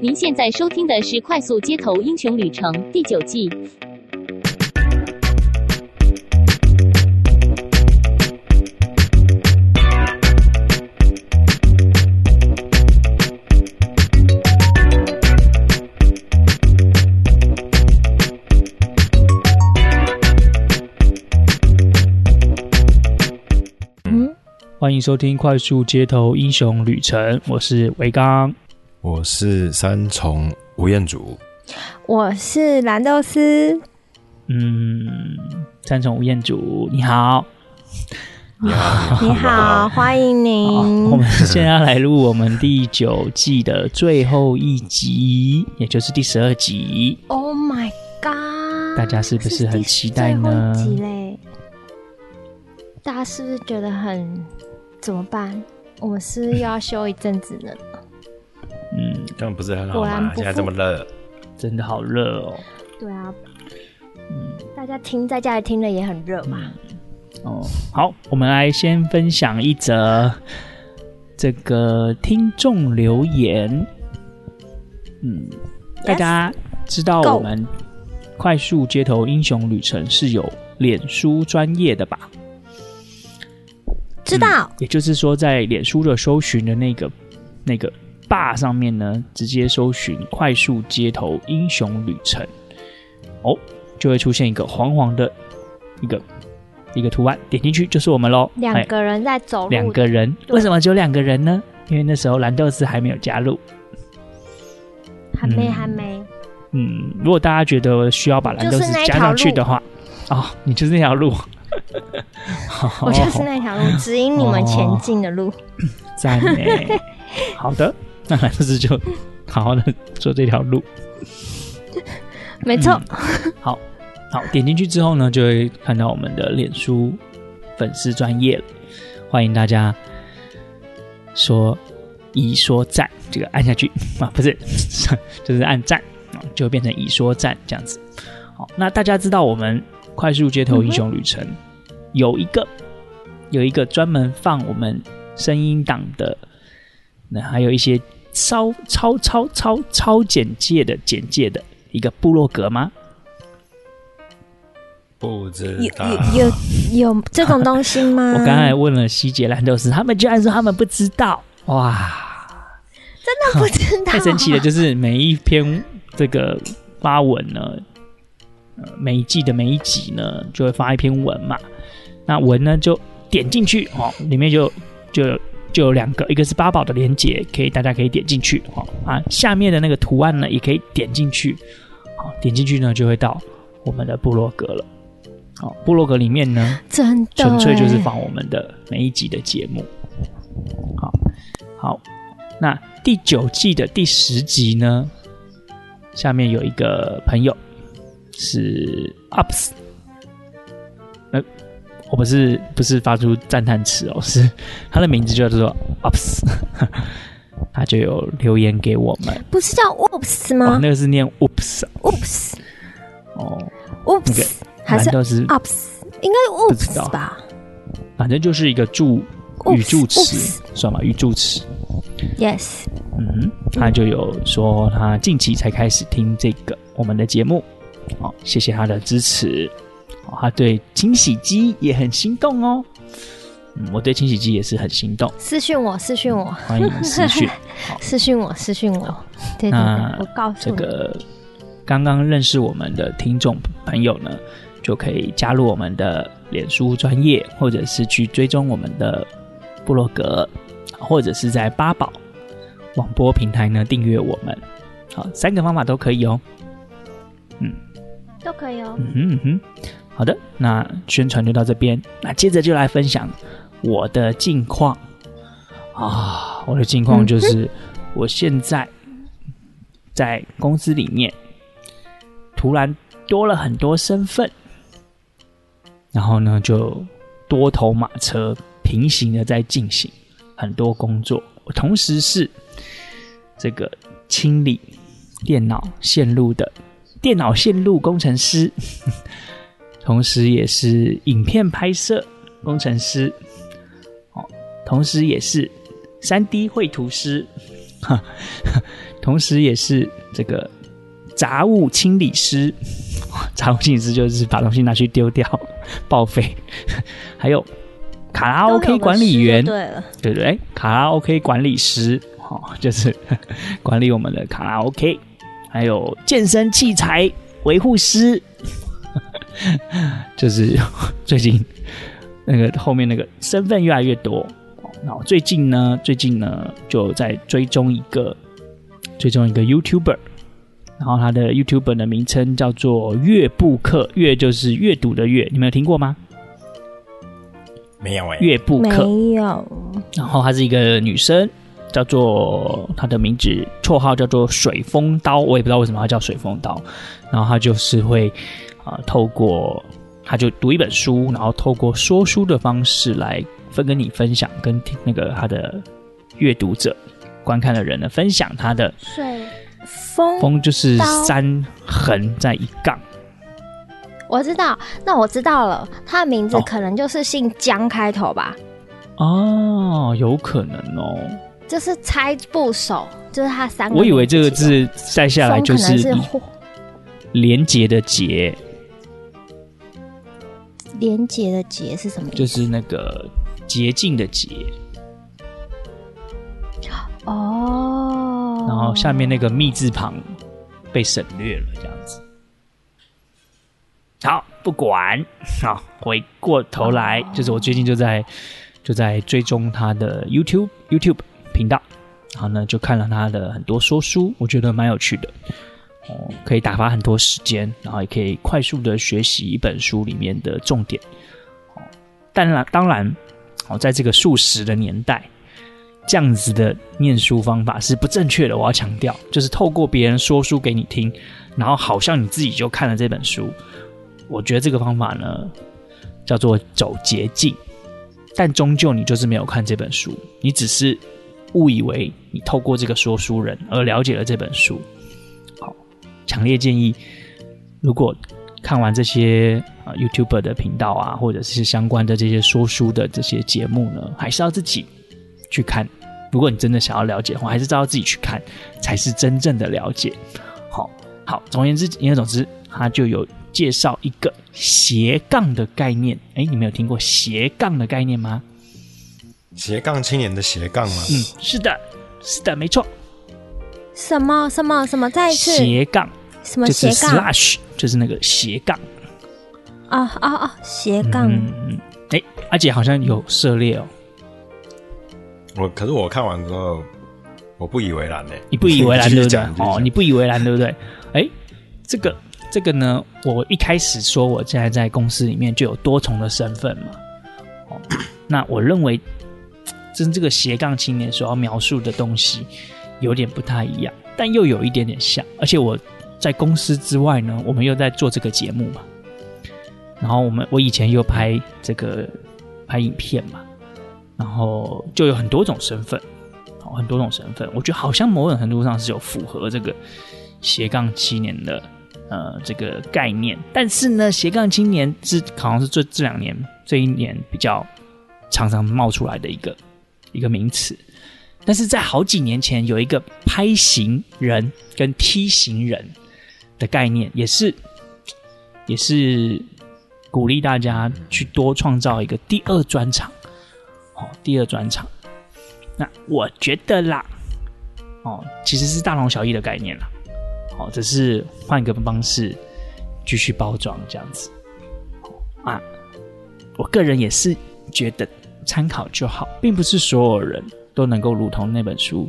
您现在收听的是《快速街头英雄旅程》第九季。欢迎收听《快速街头英雄旅程》，我是维刚，我是三重吴彦祖，我是蓝豆丝。嗯，三重吴彦祖，你好，你好，你好，欢迎您。我们现在要来录我们第九季的最后一集，也就是第十二集。Oh my god！大家是不是很期待呢？是集嘞，大家是不是觉得很？怎么办？我们是是又要休一阵子呢？嗯，这样不是很好吗？现在这么热，真的好热哦。对啊，嗯，大家听在家里听了也很热嘛。哦，好，我们来先分享一则这个听众留言。嗯，大家知道我们快速街头英雄旅程是有脸书专业的吧？知道、嗯，也就是说，在脸书的搜寻的那个那个 bar 上面呢，直接搜寻“快速街头英雄旅程”，哦，就会出现一个黄黄的一个一个图案，点进去就是我们喽。两个人在走路，两个人，为什么只有两个人呢？因为那时候蓝豆丝还没有加入，还没，还没。嗯，如果大家觉得需要把蓝豆丝加上去的话，哦，你就是那条路。我就是那条路，指引你们前进的路。赞美，好的，那还是就好好的做这条路。没错、嗯。好，好，点进去之后呢，就会看到我们的脸书粉丝专业了。欢迎大家说一说赞，这个按下去 啊，不是，就是按赞啊，就会变成一说赞这样子。好，那大家知道我们快速街头英雄旅程。嗯有一个，有一个专门放我们声音档的，那还有一些超超超超超简介的简介的一个部落格吗？不知道，有有有，有这种东西吗？我刚才问了西杰兰豆丝，他们居然说他们不知道，哇，真的不知道，太神奇了！就是每一篇这个发文呢，呃，每一季的每一集呢，就会发一篇文嘛。那文呢，就点进去哦，里面就就就有两个，一个是八宝的连接，可以大家可以点进去。哦啊，下面的那个图案呢也可以点进去，好，点进去呢就会到我们的部落格了，好，部落格里面呢，真的纯粹就是放我们的每一集的节目，好，好，那第九季的第十集呢，下面有一个朋友是 ups，我不是不是发出赞叹词哦，是他的名字叫做 Ups，他就有留言给我们，不是叫 Oops 吗？哦、那个是念 Oops，Oops，哦，Oops，还是 Ups？应该 Oops 吧？反正就是一个助语助词，算吧，语助词。Yes，嗯，他就有说他近期才开始听这个我们的节目，好，谢谢他的支持。他对清洗机也很心动哦。嗯，我对清洗机也是很心动。私讯我，私讯我，欢迎私讯，私讯我，私讯我。对对对，我告诉你，这个刚刚认识我们的听众朋友呢，就可以加入我们的脸书专业，或者是去追踪我们的部落格，或者是在八宝广播平台呢订阅我们。好，三个方法都可以哦。嗯，都可以哦。嗯哼嗯哼。好的，那宣传就到这边。那接着就来分享我的近况啊，我的近况就是我现在在公司里面突然多了很多身份，然后呢就多头马车平行的在进行很多工作。我同时是这个清理电脑线路的电脑线路工程师。同时也是影片拍摄工程师，哦，同时也是三 D 绘图师，同时也是这个杂物清理师。杂物清理师就是把东西拿去丢掉、报废。还有卡拉 OK 管理员，对了，对不对？卡拉 OK 管理师，哦，就是管理我们的卡拉 OK。还有健身器材维护师，就是 最近那个后面那个身份越来越多。然后最近呢，最近呢就在追踪一个追踪一个 YouTuber，然后他的 YouTuber 的名称叫做阅布克，阅就是阅读的阅，你们有听过吗？没有哎、欸，阅布克没有。然后她是一个女生。叫做她的名字，绰号叫做水风刀，我也不知道为什么她叫水风刀。然后她就是会啊、呃，透过他就读一本书，然后透过说书的方式来分跟你分享，跟听那个他的阅读者、观看的人呢分享他的水风风就是三横在一杠。我知道，那我知道了，他的名字可能就是姓江开头吧？哦，有可能哦。就是猜部首，就是他三个。我以为这个字再下来就是连结的结，连结的结是什么？就是那个捷径的捷。哦。然后下面那个密字旁被省略了，这样子。好，不管，好，回过头来，哦、就是我最近就在就在追踪他的 YouTube YouTube。频道，然后呢，就看了他的很多说书，我觉得蛮有趣的，哦，可以打发很多时间，然后也可以快速的学习一本书里面的重点。哦，当然，当然，哦，在这个速食的年代，这样子的念书方法是不正确的。我要强调，就是透过别人说书给你听，然后好像你自己就看了这本书。我觉得这个方法呢，叫做走捷径，但终究你就是没有看这本书，你只是。误以为你透过这个说书人而了解了这本书，强烈建议，如果看完这些啊 YouTuber 的频道啊，或者是相关的这些说书的这些节目呢，还是要自己去看。如果你真的想要了解的话，还是要自己去看，才是真正的了解。好，好，总而言之，言而总之，他就有介绍一个斜杠的概念。哎，你们有听过斜杠的概念吗？斜杠青年的斜杠吗？嗯，是的，是的，没错。什么什么什么？再一次斜杠？什么斜杠？就是 slash，就是那个斜杠。啊啊啊！斜杠。嗯，哎，阿姐好像有涉猎哦。我可是我看完之后，我不以为然呢。你不以为然 对不对？哦，你不以为然对不对？哎，这个这个呢，我一开始说我现在在公司里面就有多重的身份嘛。哦，那我认为。跟这个斜杠青年所要描述的东西有点不太一样，但又有一点点像。而且我在公司之外呢，我们又在做这个节目嘛。然后我们我以前又拍这个拍影片嘛，然后就有很多种身份，很多种身份。我觉得好像某种程度上是有符合这个斜杠青年的呃这个概念。但是呢，斜杠青年是好像是这这两年这一年比较常常冒出来的一个。一个名词，但是在好几年前有一个拍型人跟 T 型人的概念，也是也是鼓励大家去多创造一个第二专场。哦，第二专场，那我觉得啦，哦，其实是大同小异的概念啦。哦，只是换个方式继续包装这样子。啊，我个人也是觉得。参考就好，并不是所有人都能够如同那本书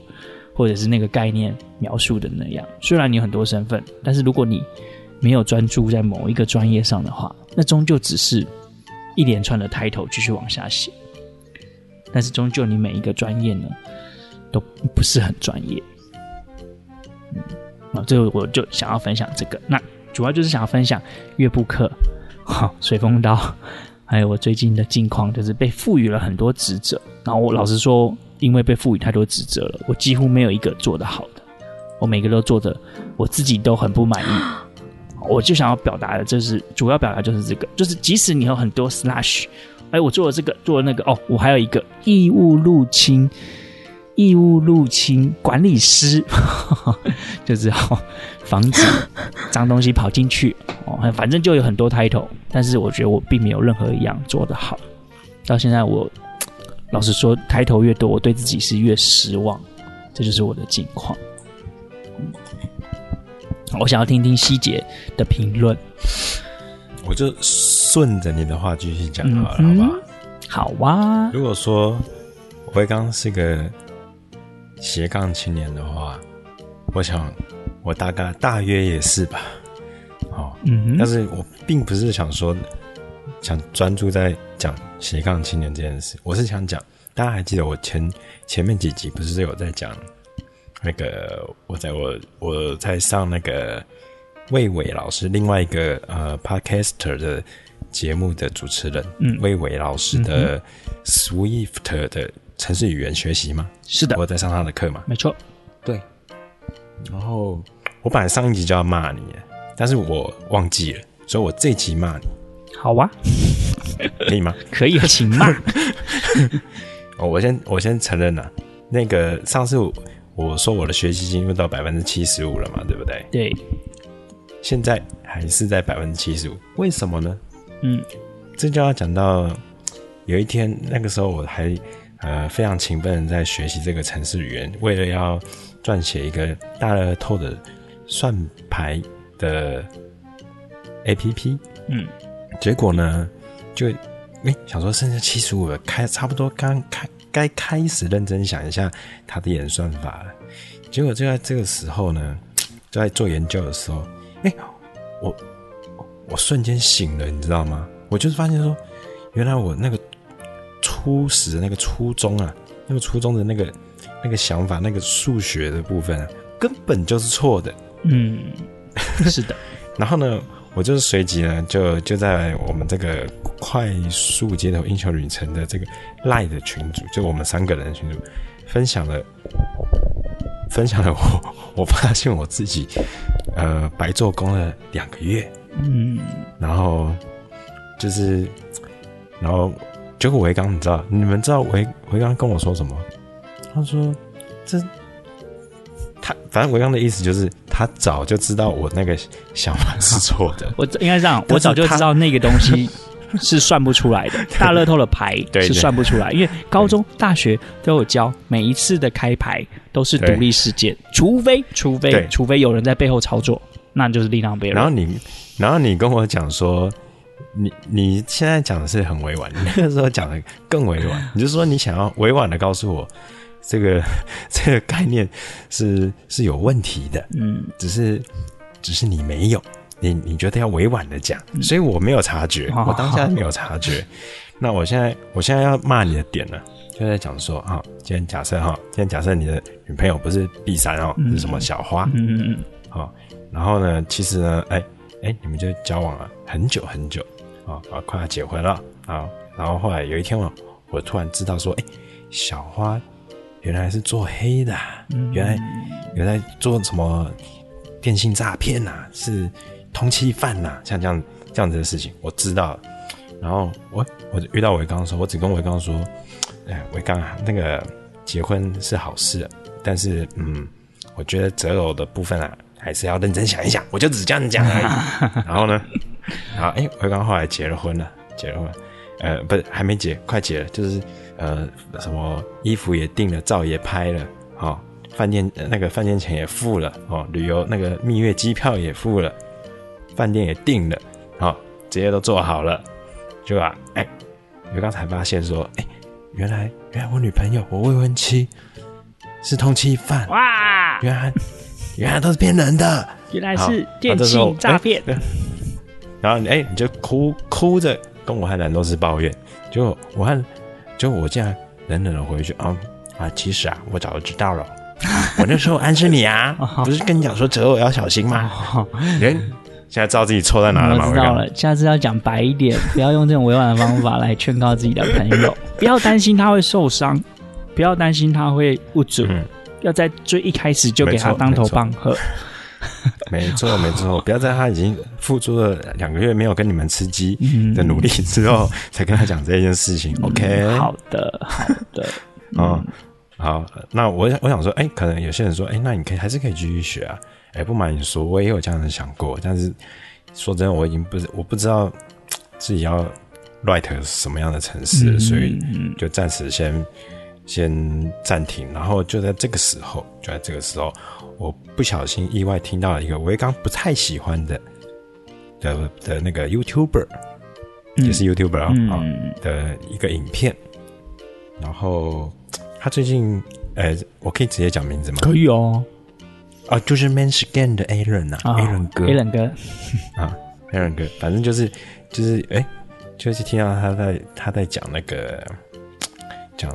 或者是那个概念描述的那样。虽然你有很多身份，但是如果你没有专注在某一个专业上的话，那终究只是一连串的 title 继续往下写。但是终究你每一个专业呢，都不是很专业。嗯，啊，最后我就想要分享这个，那主要就是想要分享乐布克，好，水风刀。还有我最近的近况，就是被赋予了很多职责，然后我老实说，因为被赋予太多职责了，我几乎没有一个做得好的，我每个都做的我自己都很不满意。我就想要表达的，就是主要表达就是这个，就是即使你有很多 slash，哎，我做了这个，做了那个，哦，我还有一个义务入侵义务入侵管理师，就是要防止脏东西跑进去哦。反正就有很多 title，但是我觉得我并没有任何一样做得好。到现在我老实说，title 越多，我对自己是越失望。这就是我的境况。嗯，我想要听听希姐的评论。我就顺着你的话继续讲好了，嗯、好吧？好啊。如果说我刚是个斜杠青年的话，我想我大概大约也是吧。哦，嗯，但是我并不是想说想专注在讲斜杠青年这件事，我是想讲，大家还记得我前前面几集不是有在讲那个我在我我在上那个。魏伟老师，另外一个呃，Podcaster 的节目的主持人，嗯，魏伟老师的 Swift 的城市语言学习吗？是的，我在上他的课嘛，没错，对。然后我本来上一集就要骂你，但是我忘记了，所以我这集骂你。好啊，可以吗？可以，请骂。哦，我先我先承认了，那个上次我说我的学习进入到百分之七十五了嘛，对不对？对。现在还是在百分之七十五，为什么呢？嗯，这就要讲到有一天，那个时候我还呃非常勤奋在学习这个城市语言，为了要撰写一个大乐透的算牌的 APP。嗯，结果呢，就哎想说剩下七十五了，开差不多刚开该开始认真想一下它的演算法了。结果就在这个时候呢，就在做研究的时候。哎、欸，我我瞬间醒了，你知道吗？我就是发现说，原来我那个初始的那个初衷啊，那个初衷的那个那个想法，那个数学的部分啊，根本就是错的。嗯，是的。然后呢，我就是随即呢，就就在我们这个快速街头英雄旅程的这个 Line 的群组，就我们三个人的群组，分享了。分享了我，我发现我自己，呃，白做工了两个月，嗯，然后就是，然后结果维刚，你知道，你们知道维维刚跟我说什么？他说，这他反正维刚的意思就是，他早就知道我那个想法是错的。我应该这样，我早就知道那个东西。是算不出来的，大乐透的牌是算不出来，因为高中、大学都有教，每一次的开牌都是独立事件，除非除非除非有人在背后操作，那就是另当别论。然后你，然后你跟我讲说，你你现在讲的是很委婉，你那个时候讲的更委婉，你就说你想要委婉的告诉我，这个 这个概念是是有问题的，嗯，只是只是你没有。你你觉得要委婉的讲，所以我没有察觉，我当下没有察觉。那我现在我现在要骂你的点呢，就在讲说啊，今天假设哈，今天假设你的女朋友不是 B 三哦，是什么小花，嗯嗯嗯，好，然后呢，其实呢，哎哎，你们就交往了很久很久啊啊，快要结婚了啊，然后后来有一天我我突然知道说，哎，小花原来是做黑的，原来原来做什么电信诈骗呐，是。通缉犯呐，像这样这样子的事情，我知道了。然后我我遇到维刚的时候，我只跟维刚说：“哎，维刚啊，那个结婚是好事，但是嗯，我觉得择偶的部分啊，还是要认真想一想。”我就只这样讲而已。然后呢，好，哎，维刚后来结了婚了，结了婚，呃，不是还没结，快结了，就是呃，什么衣服也订了，照也拍了，哦，饭店那个饭店钱也付了，哦，旅游那个蜜月机票也付了。饭店也订了，好，这些都做好了，就啊，哎、欸，我刚才发现说，哎、欸，原来原来我女朋友，我未婚妻是通缉犯，哇，原来原来都是骗人的，原来是电信诈骗，然后哎、欸，你就哭哭着跟我和蓝都是抱怨，就我和就我这样冷冷的回去啊啊，其实啊，我早就知道了，我那时候暗示你啊，不是跟你讲说择偶要小心吗？人。现在知道自己错在哪了吗？我知道了，下次要讲白一点，不要用这种委婉的方法来劝告自己的朋友。不要担心他会受伤，不要担心他会不准，嗯、要在最一开始就给他当头棒喝。没错，没错，不要在他已经付出了两个月没有跟你们吃鸡的努力之后，才跟他讲这件事情。嗯、OK，好的，好的，嗯，好，那我想我想说，哎、欸，可能有些人说，哎、欸，那你可以还是可以继续学啊。哎、欸，不瞒你说，我也有这样子想过，但是说真的，我已经不是我不知道自己要 write 什么样的城市，嗯、所以就暂时先先暂停。然后就在这个时候，就在这个时候，我不小心意外听到了一个我刚不太喜欢的的的那个 YouTuber，也是 YouTuber 啊、嗯哦、的一个影片，然后。他最近，呃，我可以直接讲名字吗？可以哦，啊，就是 Manscan 的 Aaron 啊，Aaron 哥，Aaron 哥，啊，Aaron 哥，反正就是，就是，哎，就是听到他在他在讲那个讲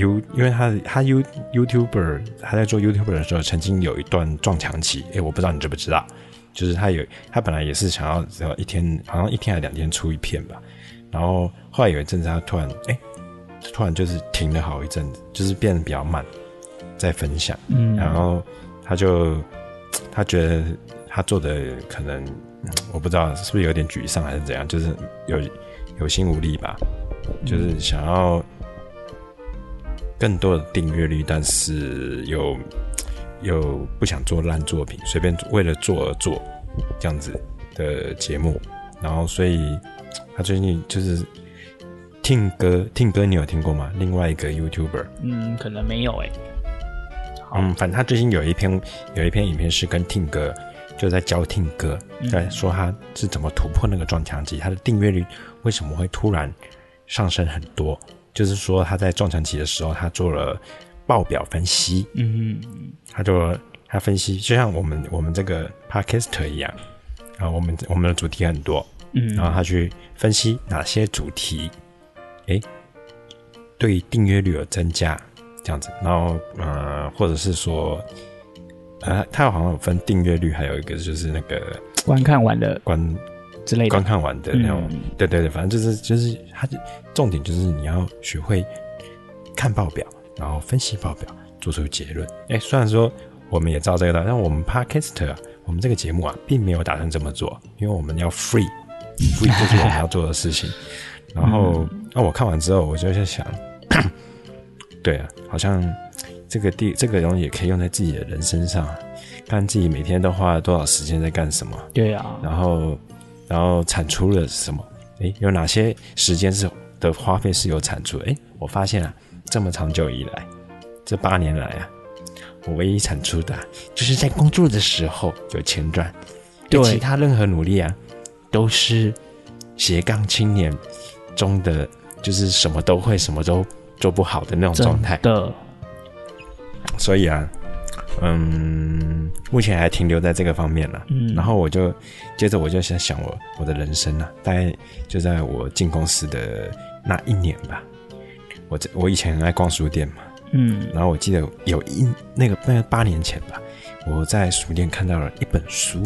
You，因为他他 You YouTuber 他在做 YouTuber 的时候，曾经有一段撞墙期，哎，我不知道你知不知道，就是他有他本来也是想要只要一天，好像一天还两天出一片吧，然后后来有一阵子他突然，哎。突然就是停了好一阵子，就是变得比较慢，在分享。嗯，然后他就他觉得他做的可能我不知道是不是有点沮丧还是怎样，就是有有心无力吧，就是想要更多的订阅率，但是又又不想做烂作品，随便为了做而做这样子的节目，然后所以他最近就是。听歌，听歌，你有听过吗？另外一个 YouTuber，嗯，可能没有诶。嗯，反正他最近有一篇有一篇影片是跟 Tim 哥就在教 Tim 哥，在说他是怎么突破那个撞墙期，他的订阅率为什么会突然上升很多？就是说他在撞墙期的时候，他做了报表分析，嗯嗯，他就他分析，就像我们我们这个 Podcast 一样。啊，我们我们的主题很多，嗯，然后他去分析哪些主题。诶，对订阅率有增加，这样子，然后呃，或者是说，呃，它好像有分订阅率，还有一个就是那个观看完的观之类的，观看完的那种，嗯、对对对，反正就是就是它重点就是你要学会看报表，然后分析报表，做出结论。哎，虽然说我们也照这个的，但我们 Podcast 啊，我们这个节目啊，并没有打算这么做，因为我们要 free，free 就是我们要做的事情。然后，那、嗯啊、我看完之后，我就在想，对啊，好像这个地这个东西也可以用在自己的人身上，看自己每天都花了多少时间在干什么。对啊。然后，然后产出了什么？诶，有哪些时间是的花费是有产出的？诶，我发现啊，这么长久以来，这八年来啊，我唯一产出的，就是在工作的时候有钱赚，对其他任何努力啊，都是斜杠青年。中的就是什么都会，什么都做不好的那种状态。的，所以啊，嗯，目前还停留在这个方面了。嗯，然后我就接着我就想想我我的人生啊，大概就在我进公司的那一年吧。我我以前很爱逛书店嘛，嗯，然后我记得有一那个那个八年前吧，我在书店看到了一本书。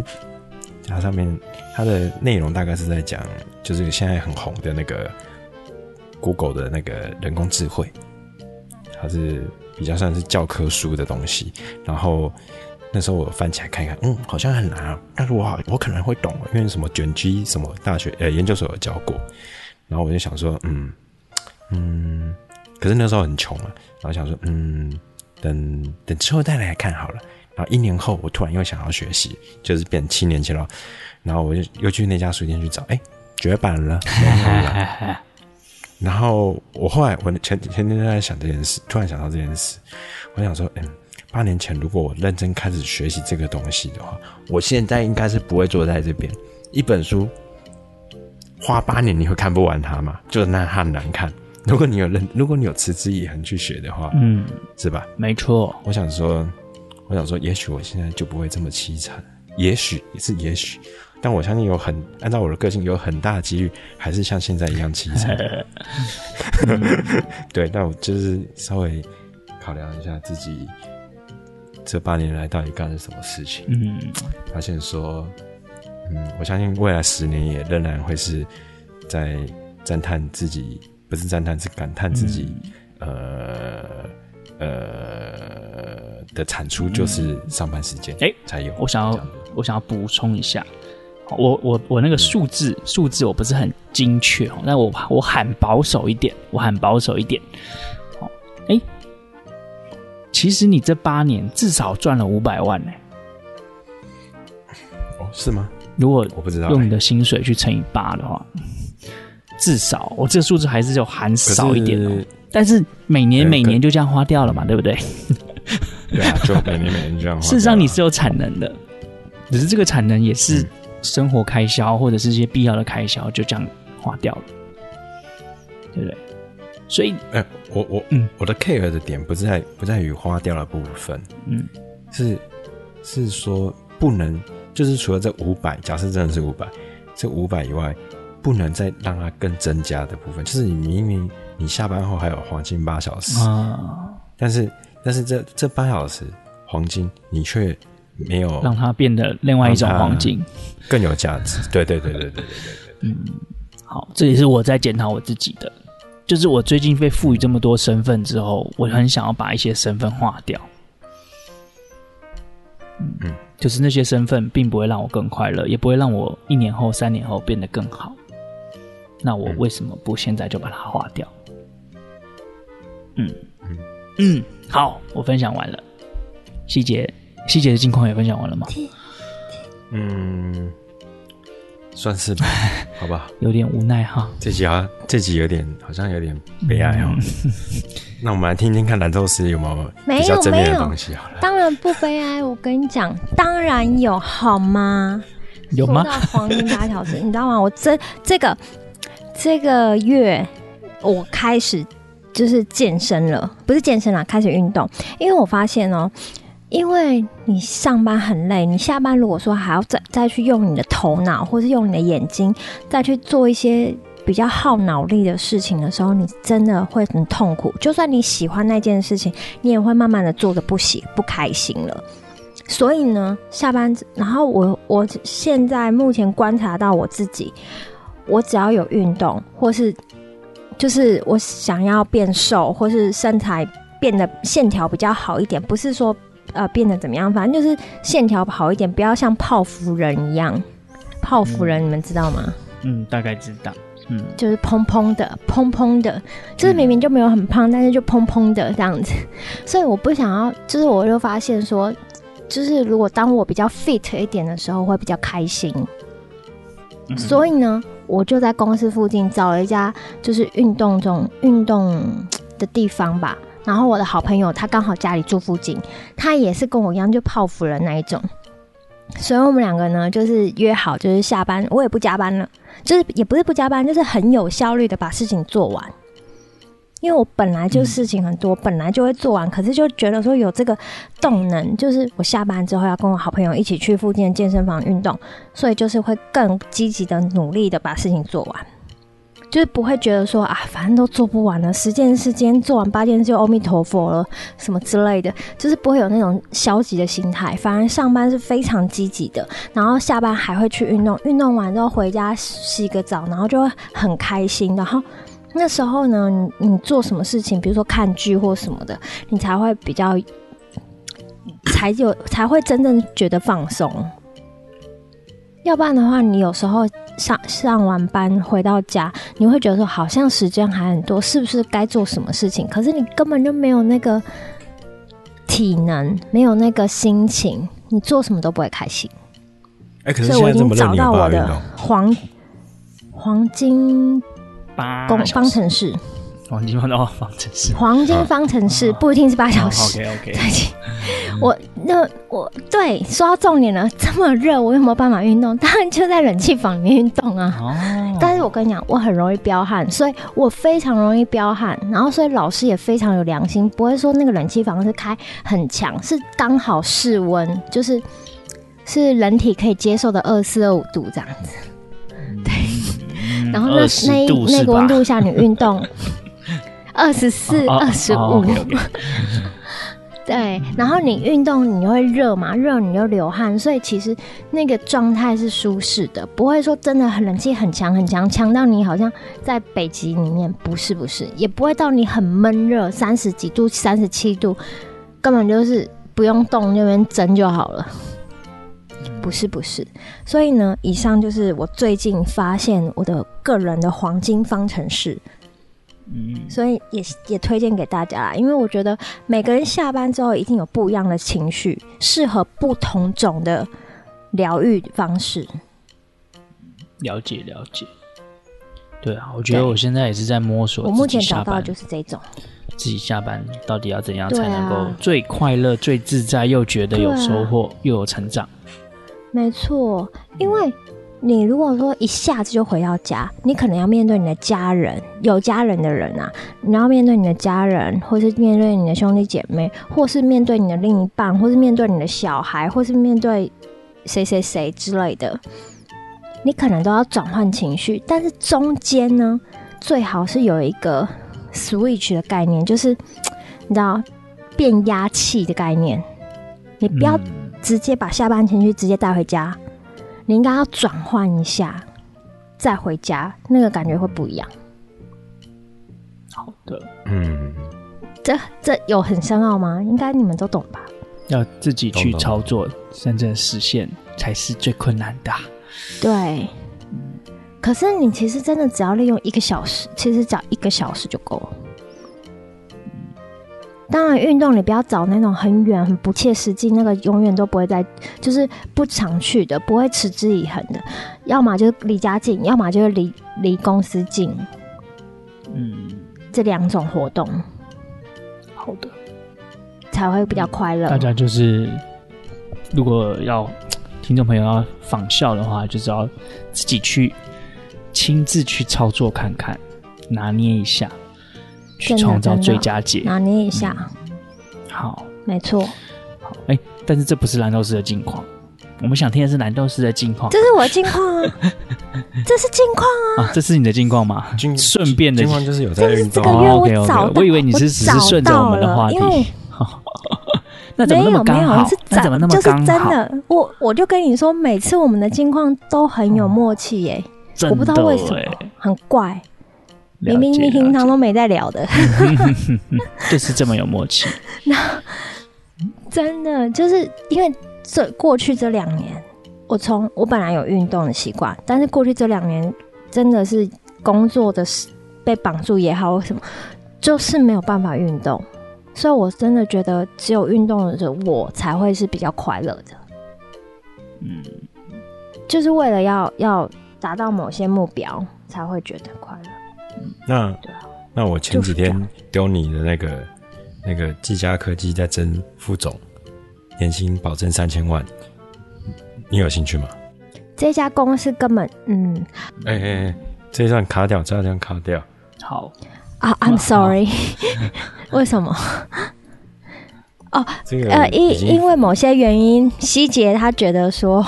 它上面它的内容大概是在讲，就是现在很红的那个 Google 的那个人工智慧，它是比较算是教科书的东西。然后那时候我翻起来看一看，嗯，好像很难啊，但是我好我可能会懂，因为什么卷积什么大学呃研究所有教过。然后我就想说，嗯嗯，可是那时候很穷啊，然后想说，嗯，等等之后再来看好了。然后一年后，我突然又想要学习，就是变七年前了。然后我就又去那家书店去找，哎，绝版了，没了。然后我后来，我前前天在想这件事，突然想到这件事，我想说，嗯，八年前如果我认真开始学习这个东西的话，我现在应该是不会坐在这边。一本书花八年，你会看不完它吗？就是那它很难看。如果你有认，如果你有持之以恒去学的话，嗯，是吧？没错。我想说。我想说，也许我现在就不会这么凄惨，也许也是也许，但我相信有很按照我的个性，有很大的几率还是像现在一样凄惨。对，但我就是稍微考量一下自己这八年来到底干了什么事情，嗯，发现说，嗯，我相信未来十年也仍然会是在赞叹自己，不是赞叹，是感叹自己，嗯、呃。呃的产出就是上班时间，哎、嗯，才有。我想要，我想要补充一下，我我我那个数字数、嗯、字我不是很精确哦，那我我喊保守一点，我喊保守一点。好，哎，其实你这八年至少赚了五百万呢、欸。哦，是吗？如果我不知道用你的薪水去乘以八的话，至少我这个数字还是有含少一点哦。但是每年每年就这样花掉了嘛，对不对？对啊，就每年每年这样花。事实上你是有产能的，只是这个产能也是生活开销或者是一些必要的开销，就这样花掉了，对不对？所以，哎、欸，我我嗯，我的 care 的点不在不在于花掉的部分，嗯，是是说不能，就是除了这五百，假设真的是五百，这五百以外，不能再让它更增加的部分，就是你明明。你下班后还有黄金八小时啊，但是但是这这八小时黄金你却没有让它变得另外一种黄金更有价值。对对对对对对对，嗯，好，这也是我在检讨我自己的，就是我最近被赋予这么多身份之后，我很想要把一些身份化掉。嗯，就是那些身份并不会让我更快乐，也不会让我一年后、三年后变得更好。那我为什么不现在就把它化掉？嗯嗯嗯，好，我分享完了。细节细节的近况也分享完了吗？嗯，算是吧，好吧。有点无奈哈。这集啊，这集有点好像有点悲哀哦。嗯、那我们来听听看蓝宙斯有没有比较正面的东西好了。当然不悲哀，我跟你讲，当然有，好吗？有吗？黄金八小时，你知道吗？我这这个这个月我开始。就是健身了，不是健身啦，开始运动。因为我发现哦、喔，因为你上班很累，你下班如果说还要再再去用你的头脑，或是用你的眼睛，再去做一些比较耗脑力的事情的时候，你真的会很痛苦。就算你喜欢那件事情，你也会慢慢的做的不喜不开心了。所以呢，下班，然后我我现在目前观察到我自己，我只要有运动或是。就是我想要变瘦，或是身材变得线条比较好一点，不是说呃变得怎么样，反正就是线条好一点，不要像泡芙人一样。泡芙人，嗯、你们知道吗？嗯，大概知道。嗯，就是蓬蓬的，蓬蓬的，就是明明就没有很胖，嗯、但是就蓬蓬的这样子。所以我不想要，就是我就发现说，就是如果当我比较 fit 一点的时候，会比较开心。嗯、所以呢。我就在公司附近找了一家就是运动这种运动的地方吧，然后我的好朋友他刚好家里住附近，他也是跟我一样就泡芙人那一种，所以我们两个呢就是约好就是下班我也不加班了，就是也不是不加班，就是很有效率的把事情做完。因为我本来就事情很多，本来就会做完，可是就觉得说有这个动能，就是我下班之后要跟我好朋友一起去附近的健身房运动，所以就是会更积极的努力的把事情做完，就是不会觉得说啊，反正都做不完了，十件事今天做完八件事就阿弥陀佛了什么之类的，就是不会有那种消极的心态，反而上班是非常积极的，然后下班还会去运动，运动完之后回家洗个澡，然后就会很开心，然后。那时候呢，你你做什么事情，比如说看剧或什么的，你才会比较，才有才会真正觉得放松。要不然的话，你有时候上上完班回到家，你会觉得说好像时间还很多，是不是该做什么事情？可是你根本就没有那个体能，没有那个心情，你做什么都不会开心。哎、欸，可是现在这么热，你有办法运动？所以我已经找到我的黄黄金。公方程式，黄金哦，方程式，黄金方程式不一定是八小时。OK OK，我那我对说到重点了，这么热，我有没有办法运动？当然就在冷气房里面运动啊。哦，但是我跟你讲，我很容易飙汗，所以我非常容易飙汗。然后，所以老师也非常有良心，不会说那个冷气房是开很强，是刚好室温，就是是人体可以接受的二四二五度这样子。对。然后那那那个温度下你运动，二十四、二十五，对。然后你运动你会热嘛？热你就流汗，所以其实那个状态是舒适的，不会说真的很冷气很强很强，强到你好像在北极里面。不是不是，也不会到你很闷热，三十几度、三十七度，根本就是不用动那边蒸就好了。不是不是，所以呢，以上就是我最近发现我的个人的黄金方程式。嗯，所以也也推荐给大家啦。因为我觉得每个人下班之后一定有不一样的情绪，适合不同种的疗愈方式。了解了解。对啊，我觉得我现在也是在摸索。我目前找到的就是这种。自己下班到底要怎样才能够最快乐、最自在，又觉得有收获、又有成长？没错，因为你如果说一下子就回到家，你可能要面对你的家人，有家人的人啊，你要面对你的家人，或是面对你的兄弟姐妹，或是面对你的另一半，或是面对你的小孩，或是面对谁谁谁之类的，你可能都要转换情绪。但是中间呢，最好是有一个。Switch 的概念就是，你知道变压器的概念，你不要直接把下班情绪直接带回家，嗯、你应该要转换一下再回家，那个感觉会不一样。好的，嗯，这这有很深奥吗？应该你们都懂吧？要自己去操作，真正实现才是最困难的。对。可是你其实真的只要利用一个小时，其实只要一个小时就够了。当然，运动你不要找那种很远、很不切实际，那个永远都不会在，就是不常去的，不会持之以恒的。要么就是离家近，要么就是离离公司近。嗯，这两种活动，好的，才会比较快乐。大家就是，如果要听众朋友要仿效的话，就是要自己去。亲自去操作看看，拿捏一下，去创造最佳解。拿捏一下，嗯、好，没错。好，哎、欸，但是这不是蓝豆丝的近况，我们想听的是蓝豆丝的近况。这是我的近况啊，这是近况啊，啊，这是你的近况吗？顺便的近况就是有在运动。这个月我找到，我以为你是只是顺着我们的话题。那怎么那么刚好？那怎么那么刚好？就是真的，我我就跟你说，每次我们的近况都很有默契耶、欸。我不知道为什么，很怪，明明你平常都没在聊的，就是这么有默契。那真的就是因为这过去这两年，我从我本来有运动的习惯，但是过去这两年真的是工作的被绑住也好，什么就是没有办法运动，所以我真的觉得只有运动的我才会是比较快乐的。嗯，就是为了要要。达到某些目标才会觉得快乐。那那我前几天丢你的那个那个技嘉科技在争副总，年薪保证三千万，你有兴趣吗？这家公司根本嗯，哎哎哎，这一段卡掉，这段卡掉。好啊，I'm sorry，为什么？哦，这个呃，因因为某些原因，希杰他觉得说。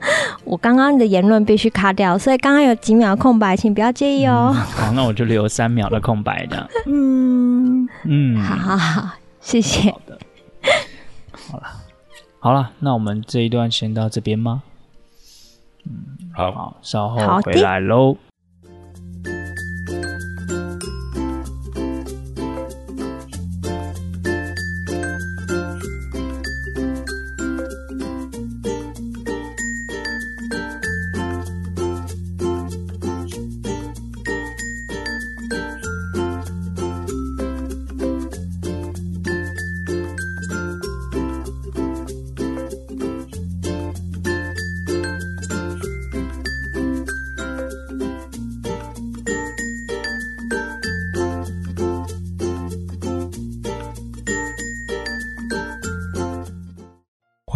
我刚刚的言论必须卡掉，所以刚刚有几秒空白，请不要介意哦。嗯、好，那我就留三秒的空白的。嗯嗯，好好好，谢谢。好的，好了，好了，那我们这一段先到这边吗？嗯，好，好，稍后回来喽。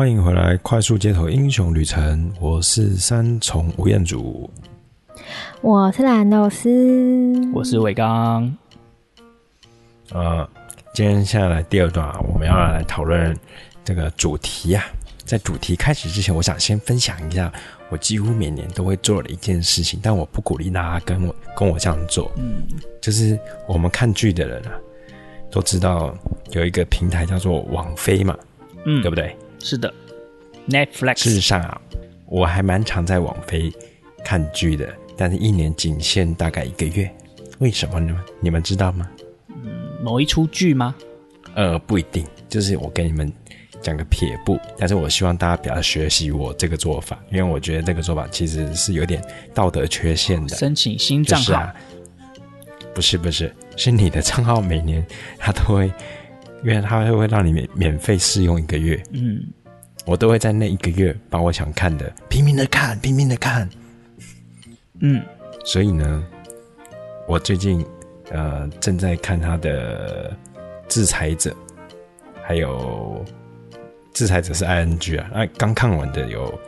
欢迎回来，快速街头英雄旅程。我是三重吴彦祖，我是蓝豆丝，我是伟刚。呃，今天下来第二段啊，我们要来讨论这个主题啊。在主题开始之前，我想先分享一下我几乎每年都会做的一件事情，但我不鼓励大家跟我跟我这样做。嗯，就是我们看剧的人啊，都知道有一个平台叫做网飞嘛，嗯，对不对？是的，Netflix。事实上啊，我还蛮常在网飞看剧的，但是一年仅限大概一个月。为什么呢？你们知道吗？嗯，某一出剧吗？呃，不一定。就是我跟你们讲个撇步，但是我希望大家不要学习我这个做法，因为我觉得这个做法其实是有点道德缺陷的。申请新账号。不是不是，是你的账号每年他都会，因为他会会让你免免费试用一个月。嗯，我都会在那一个月把我想看的拼命的看，拼命的看。嗯，所以呢，我最近呃正在看他的《制裁者》，还有《制裁者》是 ING 啊，那刚看完的有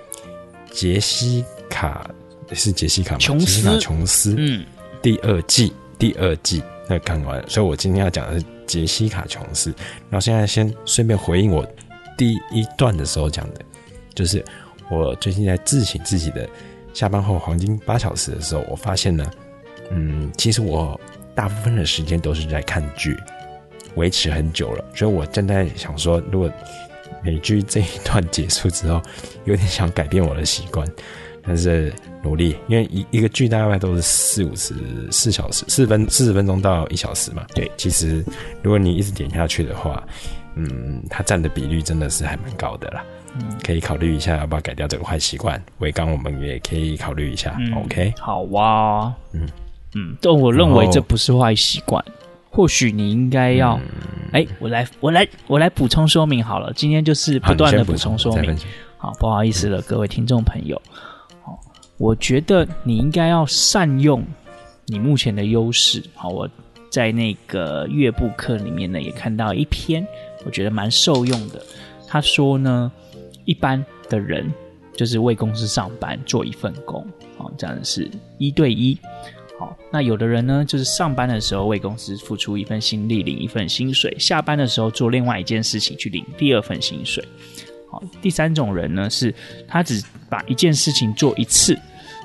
杰西卡，是杰西卡吗？琼斯，杰西卡琼斯，嗯，第二季。第二季那看完，所以我今天要讲的是杰西卡·琼斯。然后现在先顺便回应我第一段的时候讲的，就是我最近在自省自己的下班后黄金八小时的时候，我发现呢，嗯，其实我大部分的时间都是在看剧，维持很久了。所以我正在想说，如果美剧这一段结束之后，有点想改变我的习惯。但是努力，因为一一个剧大概都是四五十四小时，四分四十分钟到一小时嘛。对，其实如果你一直点下去的话，嗯，它占的比率真的是还蛮高的啦。嗯，可以考虑一下要不要改掉这个坏习惯。维刚，我们也可以考虑一下。嗯、OK，好哇、啊。嗯嗯，但我认为这不是坏习惯。或许你应该要，哎、嗯欸，我来我来我来补充说明好了。今天就是不断的补充说明。好，不好意思了，嗯、各位听众朋友。我觉得你应该要善用你目前的优势。好，我在那个乐部课里面呢，也看到一篇，我觉得蛮受用的。他说呢，一般的人就是为公司上班做一份工，好，这样是一对一。好，那有的人呢，就是上班的时候为公司付出一份心力，领一份薪水；下班的时候做另外一件事情，去领第二份薪水。第三种人呢，是他只把一件事情做一次，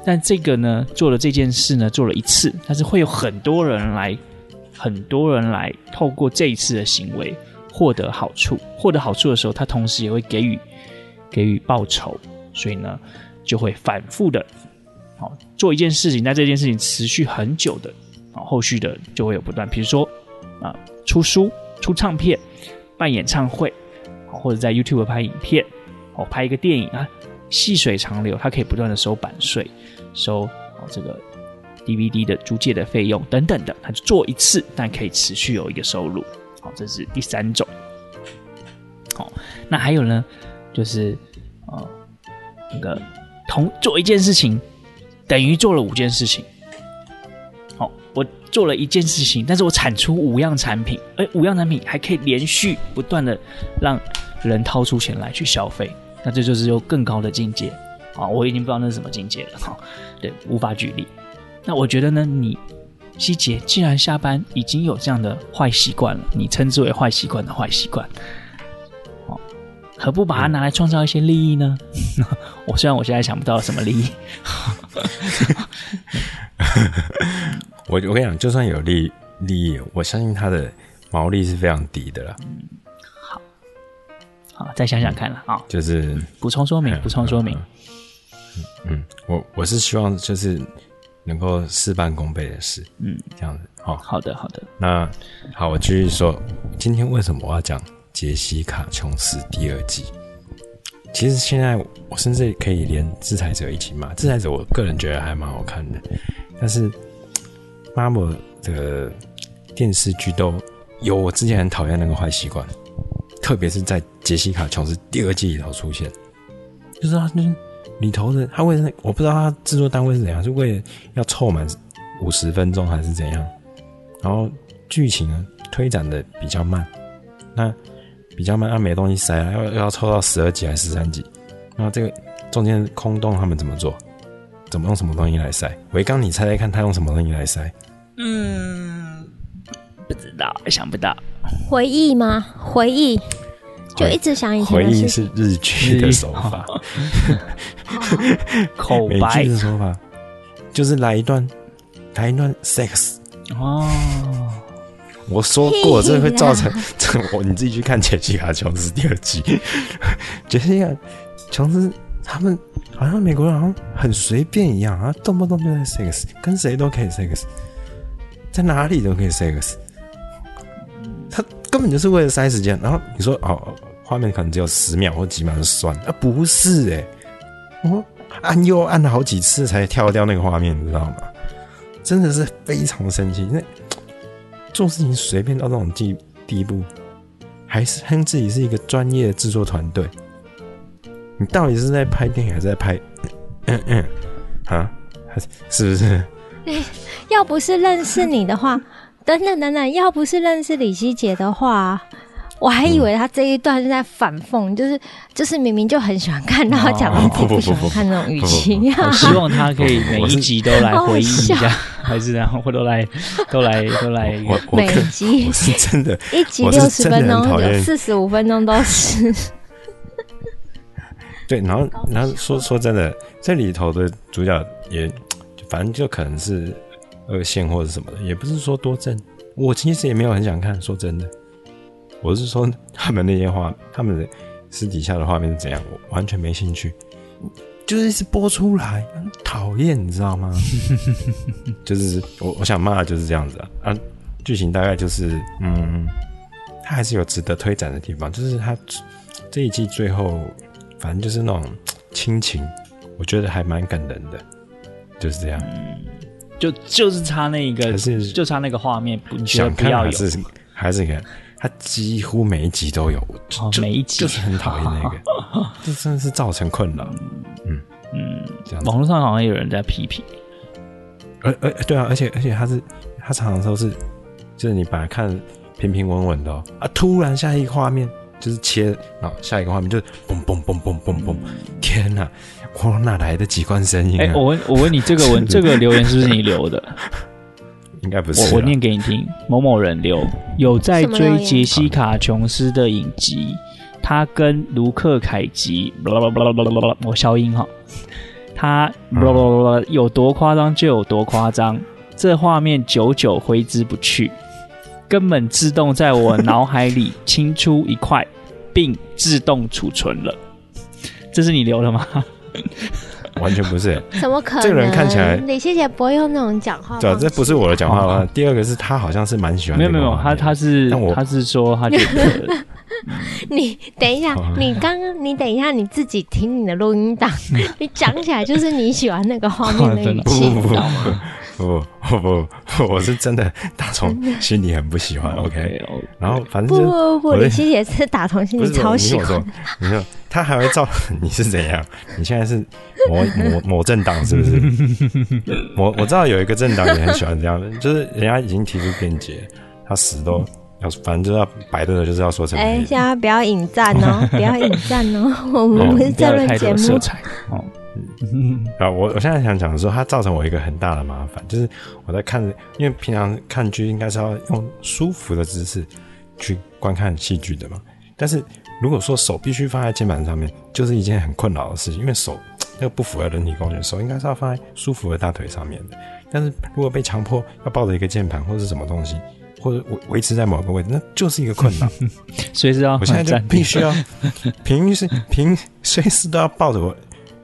但这个呢，做了这件事呢，做了一次，但是会有很多人来，很多人来透过这一次的行为获得好处。获得好处的时候，他同时也会给予给予报酬，所以呢，就会反复的，好做一件事情，但这件事情持续很久的，啊，后续的就会有不断，比如说啊，出书、出唱片、办演唱会。或者在 YouTube 拍影片，哦，拍一个电影啊，细水长流，它可以不断的收版税，收哦这个 DVD 的租借的费用等等的，它就做一次，但可以持续有一个收入。好，这是第三种。好，那还有呢，就是呃那个同做一件事情，等于做了五件事情。做了一件事情，但是我产出五样产品，哎，五样产品还可以连续不断的让。人掏出钱来去消费，那这就是有更高的境界啊！我已经不知道那是什么境界了哈，对，无法举例。那我觉得呢，你希杰既然下班已经有这样的坏习惯了，你称之为坏习惯的坏习惯，哦，何不把它拿来创造一些利益呢？我虽然我现在想不到什么利益，我我跟你讲，就算有利利益，我相信它的毛利是非常低的了。好，好再想想看了啊，就是补充说明，补充说明。嗯，嗯，我我是希望就是能够事半功倍的事，嗯，这样子。好，好的，好的。那好，我继续说，今天为什么我要讲杰西卡·琼斯第二季？其实现在我甚至可以连制裁者一起骂，制裁者我个人觉得还蛮好看的，但是 Marvel 的电视剧都有我之前很讨厌那个坏习惯。特别是在杰西卡·琼斯第二季里头出现，就是他就是里头的他为了我不知道他制作单位是怎样，是为了要凑满五十分钟还是怎样，然后剧情呢推展的比较慢，那比较慢，他没东西塞啊，要要凑到十二集还是十三集，那这个中间空洞他们怎么做？怎么用什么东西来塞？维刚，你猜猜看他用什么东西来塞？嗯，不知道，想不到。回忆吗？回忆，就一直想以前。回忆是日剧的手法，口白美剧的手法就是来一段，来一段 sex 哦。我说过，这会造成这我你自己去看杰西卡·琼斯第二季。杰西卡·琼斯他们好像美国人好像很随便一样啊，动不动就在 sex，跟谁都可以 sex，在哪里都可以 sex。他根本就是为了塞时间，然后你说哦，画面可能只有十秒或几秒就算啊，不是哎，我按又按了好几次才跳掉那个画面，你知道吗？真的是非常生气。那 做事情随便到这种地地步，还是称自己是一个专业的制作团队？你到底是在拍电影还是在拍？嗯嗯，啊，还是不是？要不是认识你的话，等等等等，要不是认识李希姐的话。我还以为他这一段是在反讽，就是就是明明就很喜欢看到他讲到自己不喜欢看那种语气。我希望他可以每一集都来回忆一下，还是然后或都来都来都来。每集是真的，一集六十分钟，有四十五分钟都是。对，然后然后说说真的，这里头的主角也反正就可能是二线或者什么的，也不是说多正。我其实也没有很想看，说真的。我是说，他们那些画，他们的私底下的画面是怎样，我完全没兴趣。就是一直播出来，很讨厌，你知道吗？就是我我想骂的就是这样子啊。啊，剧情大概就是，嗯，他还是有值得推展的地方。就是他这一季最后，反正就是那种亲情，我觉得还蛮感人的。就是这样，嗯、就就是差那一个，是就差那个画面，不想看还是还是看。他几乎每一集都有，哦、每一集。就是很讨厌那个，这真的是造成困扰。嗯。嗯，这样。网络上好像有人在批评，而而对啊，而且而且他是他常常都是，就是你本来看平平稳稳的、哦，啊，突然下一个画面就是切，然后下一个画面就是嘣嘣嘣嘣嘣嘣，天哪，我哪来的机关声音、啊？哎、欸，我问，我问你，这个文这个留言是不是你留的？应该不是。我我念给你听，某某人留。有在追杰西卡琼斯的影集，他跟卢克凯吉，我消音哈，他有多夸张就有多夸张，这画面久久挥之不去，根本自动在我脑海里清出一块，并自动储存了。这是你留的吗？完全不是，怎么可能？这个人看起来，李希姐不会用那种讲话。对，这不是我的讲话吗？第二个是他好像是蛮喜欢。没有没有，他他是，他是说他觉得。你等一下，你刚刚你等一下，你自己听你的录音档，你讲起来就是你喜欢那个画面的语气，知道吗？不不不不，我是真的打从心里很不喜欢。OK，然后反正不不不，李希也是打从心里超喜欢。你说他还会造？你是怎样？你现在是某某某政党是不是？我我知道有一个政党也很喜欢这样的，就是人家已经提出辩解，他死都要，反正就要摆的，就是要说成。哎，现在不要引战哦，不要引战哦，我们不是这论节目。哦。嗯，啊，我我现在想讲的是说，它造成我一个很大的麻烦，就是我在看，因为平常看剧应该是要用舒服的姿势去观看戏剧的嘛。但是如果说手必须放在键盘上面，就是一件很困扰的事情，因为手那个不符合人体工学，手应该是要放在舒服的大腿上面的。但是如果被强迫要抱着一个键盘或者是什么东西，或者维维持在某个位置，那就是一个困扰。随时要，我现在就必须要 平时平随时都要抱着我。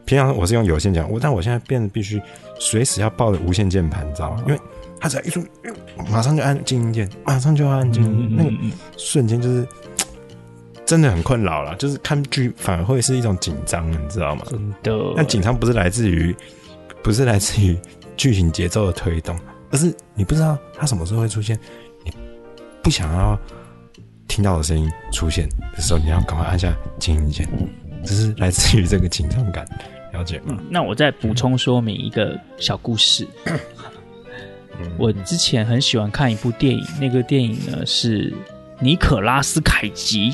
平常我是用有线讲，我但我现在变得必须随时要抱着无线键盘，你知道吗？因为它只要一出，马上就按静音键，马上就要按静音，那个瞬间就是真的很困扰了。就是看剧反而会是一种紧张，你知道吗？真的。但紧张不是来自于，不是来自于剧情节奏的推动，而是你不知道它什么时候会出现，你不想要听到的声音出现的时候，你要赶快按下静音键，只是来自于这个紧张感。了解吗？那我再补充说明一个小故事。我之前很喜欢看一部电影，那个电影呢是尼可拉斯凯奇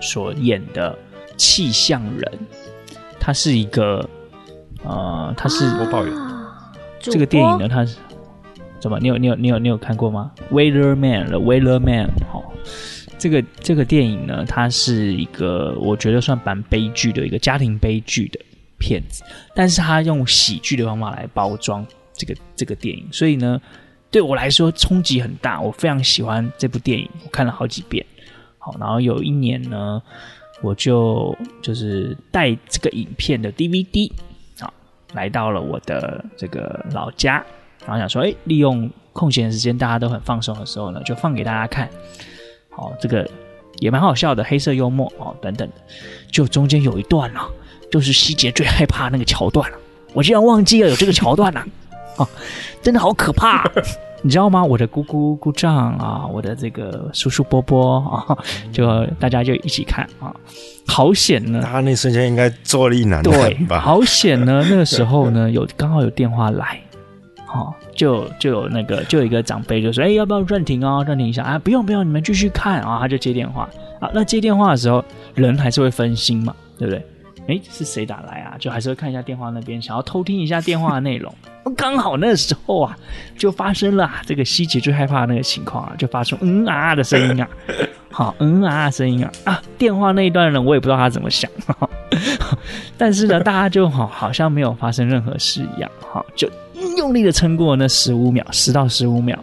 所演的《气象人》，他是一个呃，他是播报员。这个电影呢，他是怎么？你有你有你有你有看过吗？Weather Man，The Weather Man。好，这个这个电影呢，它是一个我觉得算蛮悲剧的一个家庭悲剧的。骗子，但是他用喜剧的方法来包装这个这个电影，所以呢，对我来说冲击很大。我非常喜欢这部电影，我看了好几遍。好，然后有一年呢，我就就是带这个影片的 DVD 啊，来到了我的这个老家，然后想说，哎，利用空闲时间，大家都很放松的时候呢，就放给大家看。好，这个也蛮好笑的，黑色幽默哦，等等的，就中间有一段啊。就是希杰最害怕那个桥段了，我竟然忘记了有这个桥段了，啊，真的好可怕！你知道吗？我的姑姑姑丈啊，我的这个叔叔伯伯啊，就大家就一起看啊，好险呢！他那瞬间应该坐立难安吧？对，好险呢！那个时候呢，有刚好有电话来，哦，就就有那个就有一个长辈就说：“哎，要不要暂停啊？暂停一下啊？不用不用，你们继续看啊！”他就接电话啊。那接电话的时候，人还是会分心嘛，对不对？哎，是谁打来啊？就还是会看一下电话那边，想要偷听一下电话的内容。刚好那时候啊，就发生了这个希杰最害怕的那个情况啊，就发出嗯啊的声音啊，好嗯啊的声音啊啊！电话那一段人我也不知道他怎么想，但是呢，大家就好好像没有发生任何事一样，哈，就用力的撑过那十五秒，十到十五秒，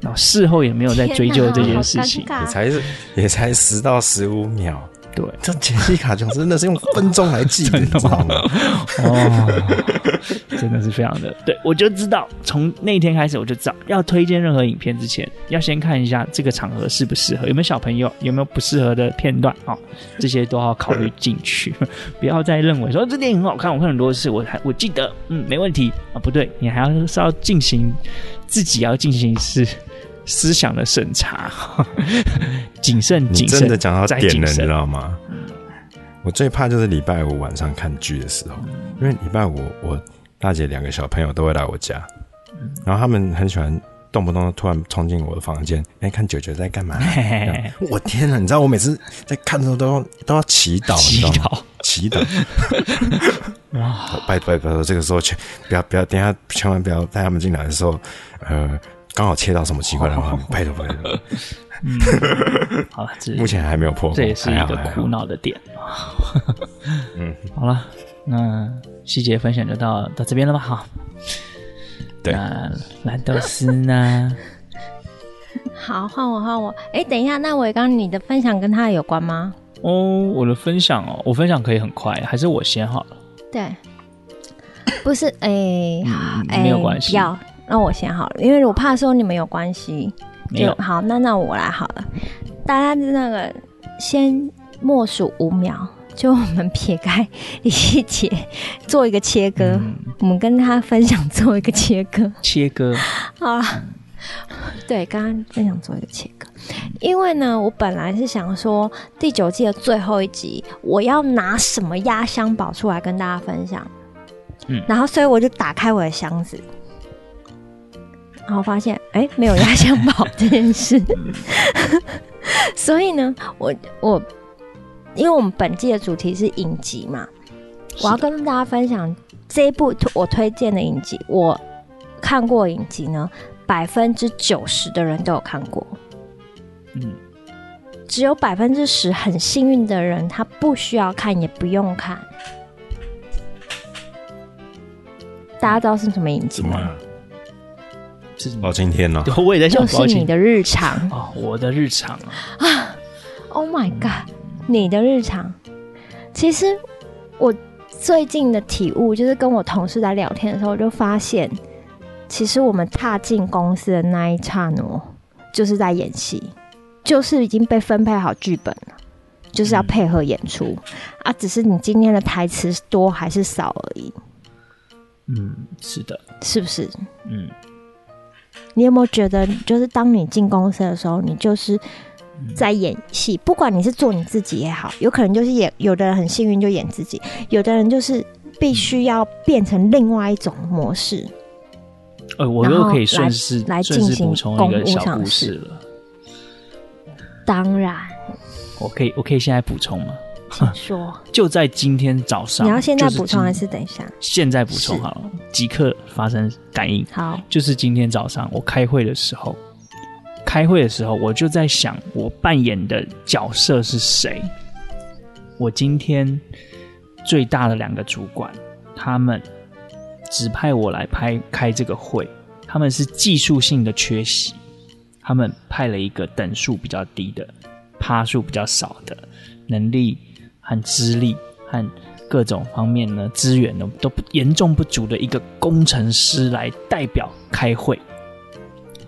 然后事后也没有再追究这件事情，也才也才十到十五秒。对，这杰西卡琼真的是用分钟来记的，你知道吗？哦，真的是非常的。对，我就知道，从那天开始我就知道，要推荐任何影片之前，要先看一下这个场合适不适合，有没有小朋友，有没有不适合的片段啊、哦，这些都要考虑进去，不要再认为说这电影很好看，我看很多次，我还我记得，嗯，没问题啊，不对，你还要是要进行自己要进行是。思想的审查，谨慎，谨慎。真的讲到点了，你知道吗？我最怕就是礼拜五晚上看剧的时候，因为礼拜五我大姐两个小朋友都会来我家，然后他们很喜欢动不动突然冲进我的房间，哎，看九九在干嘛？我天哪！你知道我每次在看的时候都要都要祈祷，祈祷，祈祷。哇！拜拜拜！这个时候千不要不要，等下千万不要带他们进来的时候，呃。刚好切到什么奇怪的话，拜托拜托。嗯，好了，目前还没有破，这也是一个苦恼的点。嗯，好了，那细节分享就到到这边了吧？好，对，那蓝豆丝呢？好，换我换我。哎，等一下，那伟刚，你的分享跟他有关吗？哦，我的分享哦，我分享可以很快，还是我先好了？对，不是，哎，没有关系，要。那我先好了，因为我怕说你们有关系。没有。好，那那我来好了。大家那个先默数五秒，就我们撇开李希杰做一个切割，嗯、我们跟他分享做一个切割。切割。好了。对，刚刚分享做一个切割，因为呢，我本来是想说第九季的最后一集，我要拿什么压箱宝出来跟大家分享。嗯。然后，所以我就打开我的箱子。然后发现，哎，没有压箱宝这件事，所以呢，我我，因为我们本季的主题是影集嘛，我要跟大家分享这一部我推荐的影集。我看过影集呢，百分之九十的人都有看过，嗯，只有百分之十很幸运的人，他不需要看，也不用看。大家知道是什么影集吗？包青天呢？我也在想，就是你的日常哦，我的日常啊啊！Oh my god，你的日常。其实我最近的体悟，就是跟我同事在聊天的时候，我就发现，其实我们踏进公司的那一刹那，就是在演戏，就是已经被分配好剧本了，就是要配合演出、嗯、啊，只是你今天的台词多还是少而已。嗯，是的，是不是？嗯。你有没有觉得，就是当你进公司的时候，你就是在演戏，不管你是做你自己也好，有可能就是演，有的人很幸运就演自己，有的人就是必须要变成另外一种模式。呃，我又可以顺势来进行公务小故事了。当然，我可以，我可以现在补充吗？请说。就在今天早上，你要现在补充还是等一下？现在补充好了，即刻发生感应。好，就是今天早上我开会的时候，开会的时候我就在想，我扮演的角色是谁？我今天最大的两个主管，他们指派我来拍开这个会，他们是技术性的缺席，他们派了一个等数比较低的，趴数比较少的，能力。和资历和各种方面呢，资源呢都不严重不足的一个工程师来代表开会，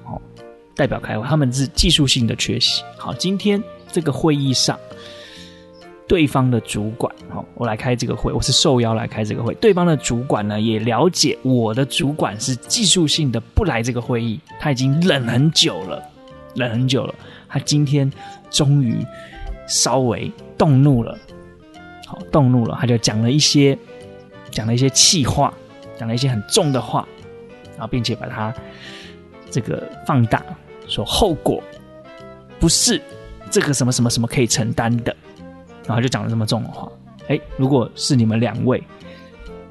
好，代表开会，他们是技术性的缺席。好，今天这个会议上，对方的主管，好，我来开这个会，我是受邀来开这个会。对方的主管呢，也了解我的主管是技术性的不来这个会议，他已经忍很久了，忍很久了。他今天终于稍微动怒了，好，动怒了，他就讲了一些，讲了一些气话，讲了一些很重的话，然后并且把它这个放大，说后果不是这个什么什么什么可以承担的。然后就讲了这么重的话，哎，如果是你们两位，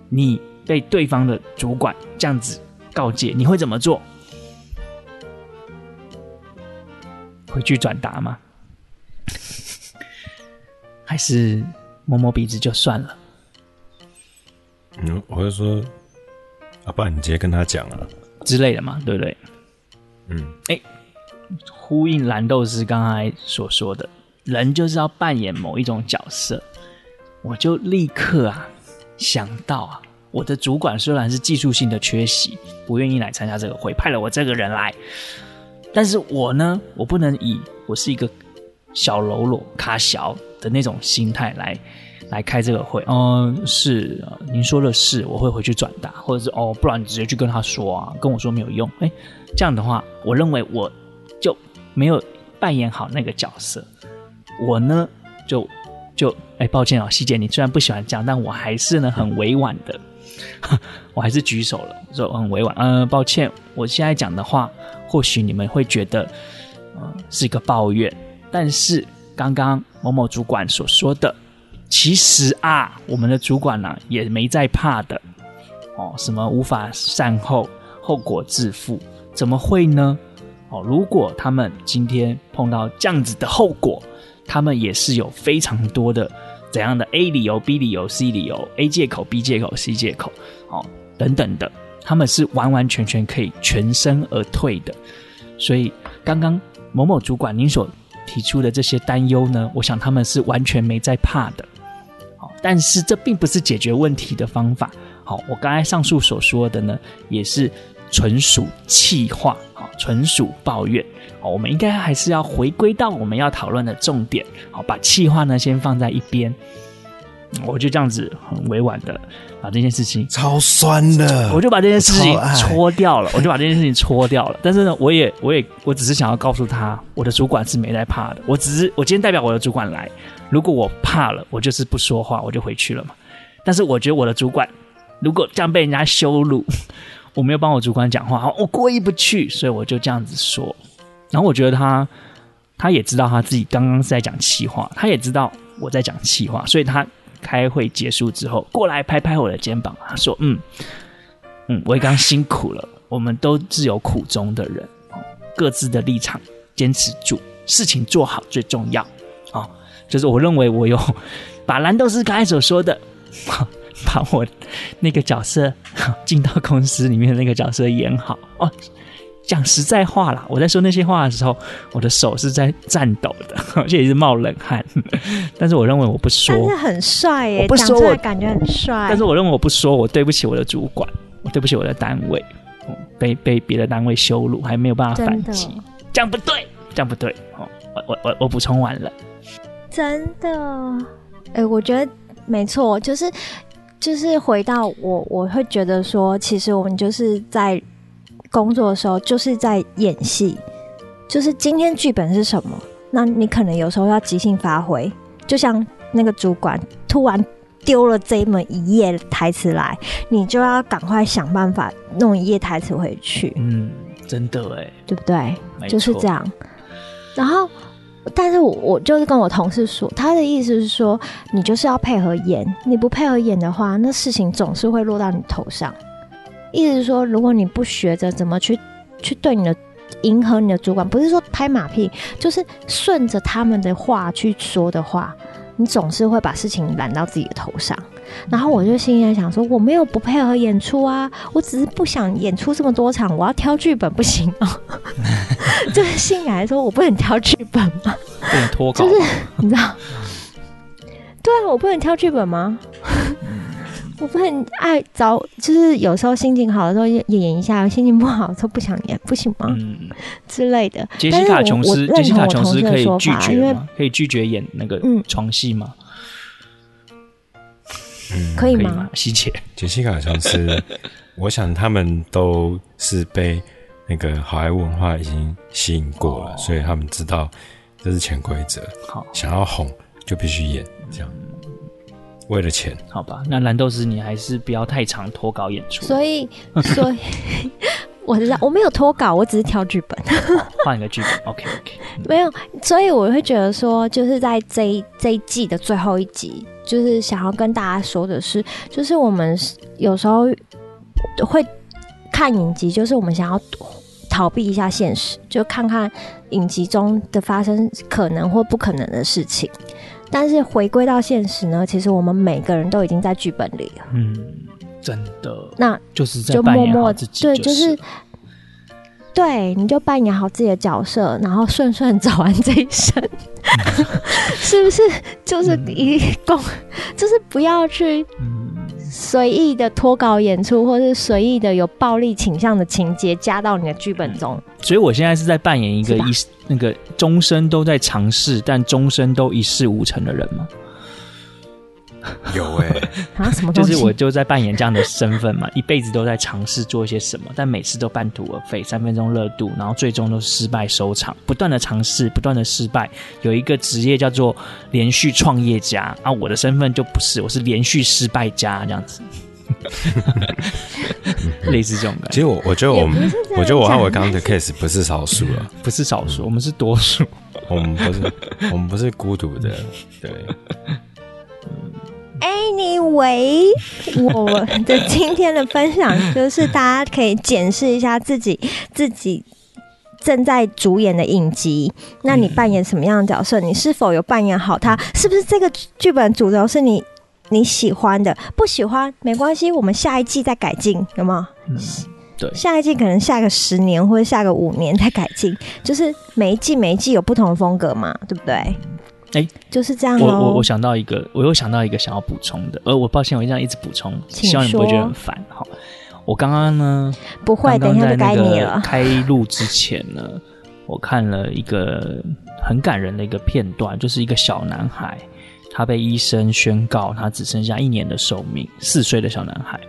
你被对方的主管这样子告诫，你会怎么做？回去转达吗？还是摸摸鼻子就算了？嗯，我就说，啊，不然你直接跟他讲啊之类的嘛，对不对？嗯，哎，呼应蓝豆丝刚才所说的。人就是要扮演某一种角色，我就立刻啊想到啊，我的主管虽然是技术性的缺席，不愿意来参加这个会，派了我这个人来，但是我呢，我不能以我是一个小喽啰卡小的那种心态来来开这个会。嗯，是，您说的是，我会回去转达，或者是哦，不然你直接去跟他说啊，跟我说没有用。哎，这样的话，我认为我就没有扮演好那个角色。我呢，就就哎，抱歉啊，希姐，你虽然不喜欢这样，但我还是呢很委婉的，我还是举手了，说很委婉，嗯、抱歉，我现在讲的话，或许你们会觉得，呃，是一个抱怨，但是刚刚某某主管所说的，其实啊，我们的主管呢、也没在怕的，哦，什么无法善后，后果自负，怎么会呢？哦，如果他们今天碰到这样子的后果。他们也是有非常多的怎样的 A 理由、B 理由、C 理由、A 借口、B 借口、C 借口，哦，等等的，他们是完完全全可以全身而退的。所以，刚刚某某主管您所提出的这些担忧呢，我想他们是完全没在怕的。好，但是这并不是解决问题的方法。好，我刚才上述所说的呢，也是纯属气话，好，纯属抱怨。我们应该还是要回归到我们要讨论的重点，好，把气话呢先放在一边。我就这样子很委婉的把这件事情超酸的，我就把这件事情搓掉了，我，我就把这件事情搓掉了。但是呢，我也我也我只是想要告诉他，我的主管是没在怕的。我只是我今天代表我的主管来，如果我怕了，我就是不说话，我就回去了嘛。但是我觉得我的主管如果这样被人家羞辱，我没有帮我主管讲话，我过意不去，所以我就这样子说。然后我觉得他，他也知道他自己刚刚是在讲气话，他也知道我在讲气话，所以他开会结束之后过来拍拍我的肩膀，他说：“嗯，嗯，我刚辛苦了，我们都是有苦衷的人，各自的立场坚持住，事情做好最重要啊。”就是我认为我有把蓝豆丝刚才所说的，把我那个角色进到公司里面那个角色演好哦。讲实在话啦，我在说那些话的时候，我的手是在颤抖的，而且也是冒冷汗。但是我认为我不说，但是很帅耶，我不说我感觉很帅。但是我认为我不说，我对不起我的主管，我对不起我的单位，被被别的单位羞辱，还没有办法反击，这样不对，这样不对。哦，我我我我补充完了，真的，哎、欸，我觉得没错，就是就是回到我，我会觉得说，其实我们就是在。工作的时候就是在演戏，就是今天剧本是什么，那你可能有时候要即兴发挥，就像那个主管突然丢了这么一页台词来，你就要赶快想办法弄一页台词回去。嗯，真的哎，对不对？就是这样。然后，但是我我就是跟我同事说，他的意思是说，你就是要配合演，你不配合演的话，那事情总是会落到你头上。意思是说，如果你不学着怎么去去对你的迎合你的主管，不是说拍马屁，就是顺着他们的话去说的话，你总是会把事情揽到自己的头上。然后我就心里在想说，我没有不配合演出啊，我只是不想演出这么多场，我要挑剧本不行哦。就是心里来说，我不能挑剧本吗？不能脱稿？就是你知道？对啊，我不能挑剧本吗？我不很爱找，就是有时候心情好的时候演演一下，心情不好的时候不想演，不行吗？嗯，之类的。杰西卡琼斯，杰西卡琼斯可以拒绝吗？可以拒绝演那个床戏吗？嗯，可以吗？可以吗？希姐，杰西卡琼斯，我想他们都是被那个好莱坞文化已经吸引过了，哦、所以他们知道这是潜规则。好，想要红就必须演这样，为了钱。好吧，那蓝豆丝你还是不要太常脱稿演出。所以，所以。我知道我没有脱稿，我只是挑剧本，换一个剧本。OK OK，没有，所以我会觉得说，就是在这一这一季的最后一集，就是想要跟大家说的是，就是我们有时候会看影集，就是我们想要逃避一下现实，就看看影集中的发生可能或不可能的事情。但是回归到现实呢，其实我们每个人都已经在剧本里了。嗯。真的，那就是在就默默自己，对，就是对，你就扮演好自己的角色，然后顺顺走完这一生，是不是？就是一共，嗯、就是不要去随意的脱稿演出，或是随意的有暴力倾向的情节加到你的剧本中。所以我现在是在扮演一个一那个终身都在尝试，但终身都一事无成的人吗？有哎、欸，啊，什么？就是我就在扮演这样的身份嘛，一辈子都在尝试做一些什么，但每次都半途而废，三分钟热度，然后最终都失败收场。不断的尝试，不断的失败。有一个职业叫做连续创业家啊，我的身份就不是，我是连续失败家这样子，类似这种感觉。其实我我觉得我们，我觉得我和我刚刚的 case 不是少数了，不是少数，我们是多数，我们不是，我们不是孤独的，对。Anyway，我的今天的分享就是大家可以检视一下自己自己正在主演的影集，那你扮演什么样的角色？你是否有扮演好它？是不是这个剧本主轴是你你喜欢的？不喜欢没关系，我们下一季再改进，有吗？嗯，对，下一季可能下个十年或者下个五年再改进，就是每一季每一季有不同的风格嘛，对不对？哎，就是这样。我我我想到一个，我又想到一个想要补充的，呃，我抱歉，我这样一直补充，希望你不会觉得很烦。好，我刚刚呢，不会，刚刚等一下就该你了。开录之前呢，我看了一个很感人的一个片段，就是一个小男孩，他被医生宣告他只剩下一年的寿命，四岁的小男孩，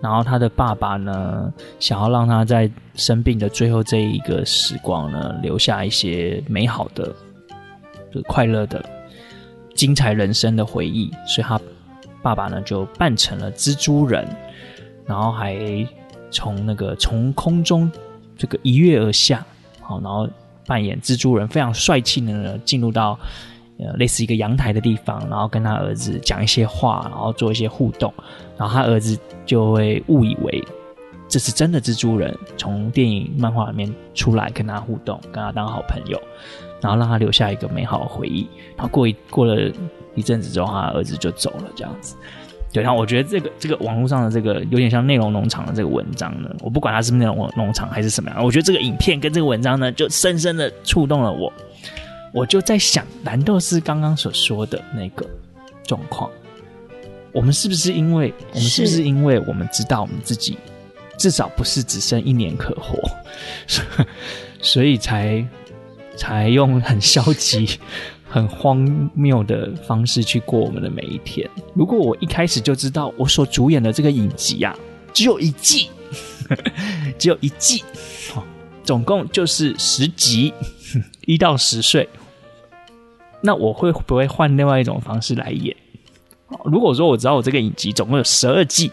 然后他的爸爸呢，想要让他在生病的最后这一个时光呢，留下一些美好的。就快乐的、精彩人生的回忆，所以他爸爸呢就扮成了蜘蛛人，然后还从那个从空中这个一跃而下，好，然后扮演蜘蛛人，非常帅气的呢进入到呃类似一个阳台的地方，然后跟他儿子讲一些话，然后做一些互动，然后他儿子就会误以为这是真的蜘蛛人从电影漫画里面出来跟他互动，跟他当好朋友。然后让他留下一个美好的回忆。然后过一过了一阵子之后，他儿子就走了，这样子。对，然后我觉得这个这个网络上的这个有点像内容农场的这个文章呢，我不管它是不是内容农场还是什么样，我觉得这个影片跟这个文章呢，就深深的触动了我。我就在想，蓝豆是刚刚所说的那个状况，我们是不是因为我们是不是因为我们知道我们自己至少不是只剩一年可活，所以才。才用很消极、很荒谬的方式去过我们的每一天。如果我一开始就知道我所主演的这个影集啊，只有一季，只有一季，总共就是十集，一到十岁，那我会不会换另外一种方式来演？如果说我知道我这个影集总共有十二季，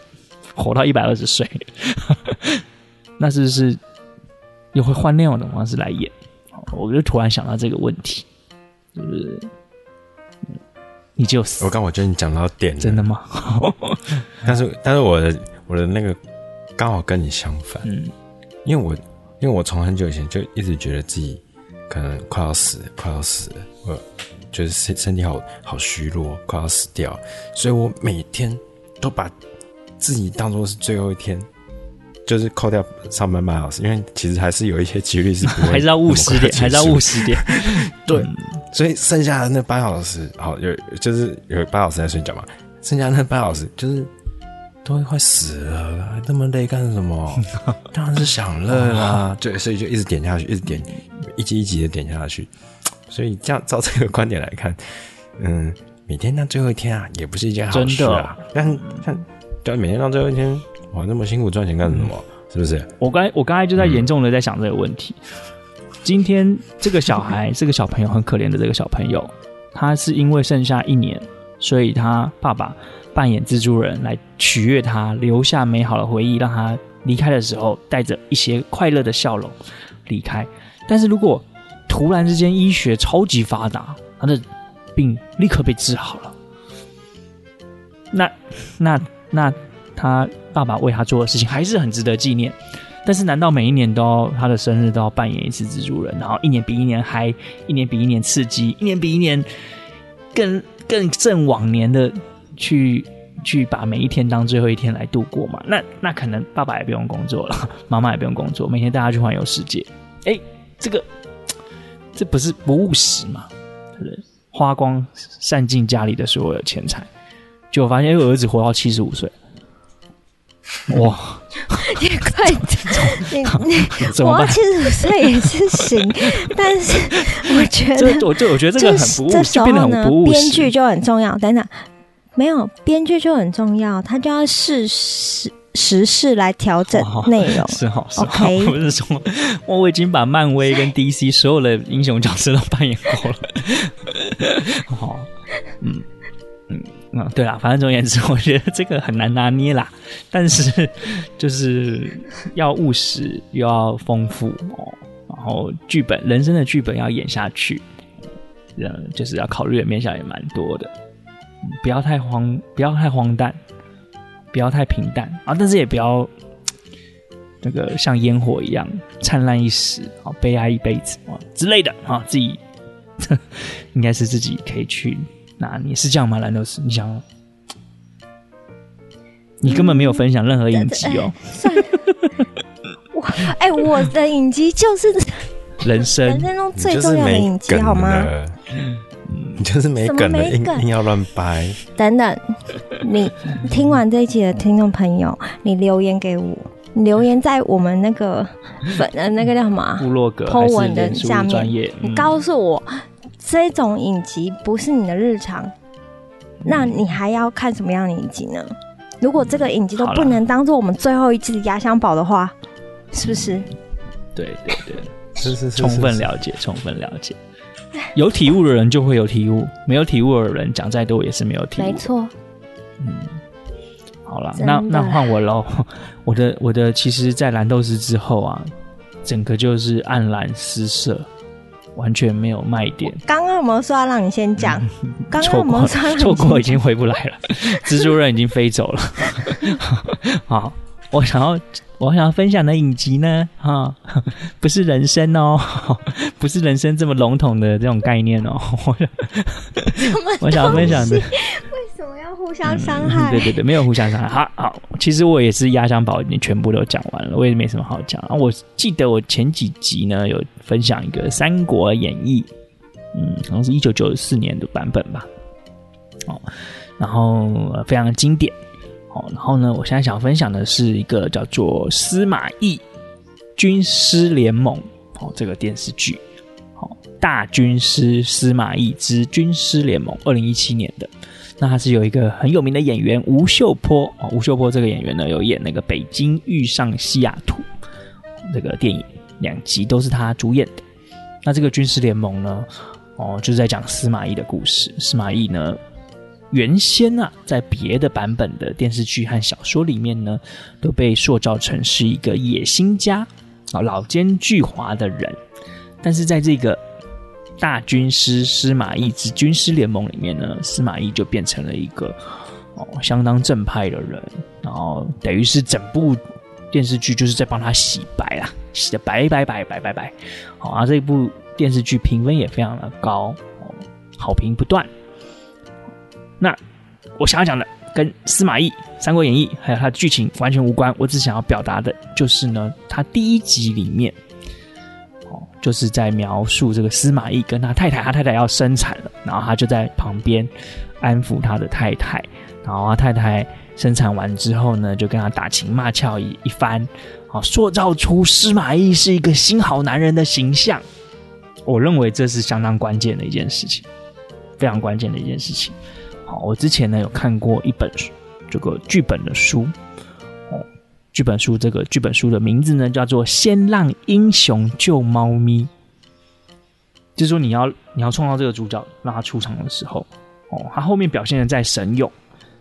活到一百二十岁，那是不是又会换另外一种方式来演？我就突然想到这个问题，就是你就死。我刚我觉得你讲到点了，真的吗？但是但是我的我的那个刚好跟你相反，嗯，因为我因为我从很久以前就一直觉得自己可能快要死，快要死了，我觉得身身体好好虚弱，快要死掉，所以我每天都把自己当做是最后一天。就是扣掉上班八小时，因为其实还是有一些几率是不会 还是要务实点，还是要务实点。对，嗯、所以剩下的那八小时，好有就是有八小时在睡觉嘛，剩下那八小时就是都会快死了，还那么累干什么？当然是享乐啦。对，所以就一直点下去，一直点，一级一级的点下去。所以这样照这个观点来看，嗯，每天到最后一天啊，也不是一件好事啊。但但对，每天到最后一天，哇，那么辛苦赚钱干什么？嗯、是不是？我刚我刚才就在严重的在想这个问题。嗯、今天这个小孩，这个小朋友很可怜的这个小朋友，他是因为剩下一年，所以他爸爸扮演蜘蛛人来取悦他，留下美好的回忆，让他离开的时候带着一些快乐的笑容离开。但是如果突然之间医学超级发达，他的病立刻被治好了，那那那他爸爸为他做的事情还是很值得纪念。但是难道每一年都要他的生日都要扮演一次蜘蛛人，然后一年比一年嗨，一年比一年刺激，一年比一年更更正往年的去去把每一天当最后一天来度过嘛？那那可能爸爸也不用工作了，妈妈也不用工作，每天带他去环游世界。哎，这个。这不是不务实嘛？对？花光散尽家里的所有钱财，结果发现，因为儿子活到七十五岁，哇！也快点，你你活到七十五岁也是行，但是我觉得，我就我觉得这个很不务实，这时候呢，编剧就很重要。等等，没有编剧就很重要，他就要试时。时事来调整内容是好是好。不是说，我已经把漫威跟 DC 所有的英雄角色都扮演过了。好，嗯嗯，对啦，反正总而言之，我觉得这个很难拿捏啦。但是就是要务实又要丰富哦，然后剧本人生的剧本要演下去，嗯，就是要考虑的面向也蛮多的，不要太荒，不要太荒诞。不要太平淡啊，但是也不要那个像烟火一样灿烂一时啊，悲哀一辈子啊之类的啊，自己 应该是自己可以去拿捏，是这样吗？兰豆丝，你想，你根本没有分享任何影集哦。我哎，我的影集就是人生人生中最重要的影集，好吗？你就是没梗的，硬硬要乱掰。等等，你听完这一集的听众朋友，你留言给我，你留言在我们那个粉呃那个叫什么部落格 po 文的下面，嗯、你告诉我这种影集不是你的日常，嗯、那你还要看什么样的影集呢？如果这个影集都不能当做我们最后一次的压箱宝的话，是不是？对对对，是是是，充分了解，充分了解。有体悟的人就会有体悟，没有体悟的人讲再多也是没有体悟。没错。嗯，好了，那那换我喽。我的我的，其实，在蓝豆丝之后啊，整个就是黯然失色，完全没有卖点。刚刚有没有说要让你先讲？刚刚有没有说错过，已经回不来了，蜘蛛人已经飞走了。好，我想要。我想要分享的影集呢，哈，不是人生哦，不是人生这么笼统的这种概念哦。我想要分享的，为什么要互相伤害？嗯？对对对，没有互相伤害。好好，其实我也是压箱宝，已经全部都讲完了，我也没什么好讲啊。我记得我前几集呢有分享一个《三国演义》，嗯，好像是一九九四年的版本吧。哦，然后非常经典。哦然后呢，我现在想分享的是一个叫做《司马懿军师联盟》哦，这个电视剧，哦，大军师司马懿之军师联盟，二零一七年的。那他是有一个很有名的演员吴秀波哦，吴秀波这个演员呢，有演那个《北京遇上西雅图》这个电影，两集都是他主演的。那这个军事联盟呢，哦，就是在讲司马懿的故事。司马懿呢，原先啊，在别的版本的电视剧和小说里面呢，都被塑造成是一个野心家啊、老奸巨猾的人。但是在这个大军师司马懿之军师联盟里面呢，司马懿就变成了一个哦相当正派的人，然后等于是整部电视剧就是在帮他洗白啊，洗得白白白白白白。好啊，这部电视剧评分也非常的高，哦，好评不断。那我想要讲的跟司马懿《三国演义》还有他的剧情完全无关，我只想要表达的就是呢，他第一集里面，就是在描述这个司马懿跟他太太，他太太要生产了，然后他就在旁边安抚他的太太，然后他太太生产完之后呢，就跟他打情骂俏一一番，啊，塑造出司马懿是一个新好男人的形象。我认为这是相当关键的一件事情，非常关键的一件事情。好，我之前呢有看过一本书，这个剧本的书，剧本书这个剧本书的名字呢叫做《先让英雄救猫咪》，就是说你要你要创造这个主角，让他出场的时候，哦，他后面表现的在神勇，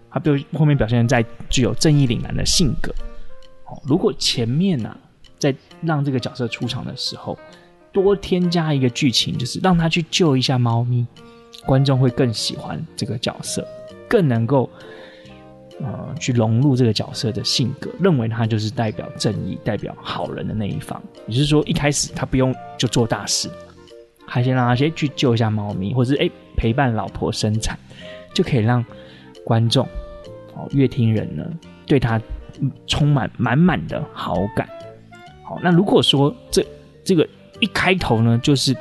他表后面表现的在具有正义凛然的性格，哦，如果前面呢、在让这个角色出场的时候，多添加一个剧情，就是让他去救一下猫咪。观众会更喜欢这个角色，更能够呃去融入这个角色的性格，认为他就是代表正义、代表好人的那一方。也就是说，一开始他不用就做大事，还先让他先去救一下猫咪，或者是哎陪伴老婆生产，就可以让观众哦乐听人呢对他充满满满的好感。好，那如果说这这个一开头呢，就是。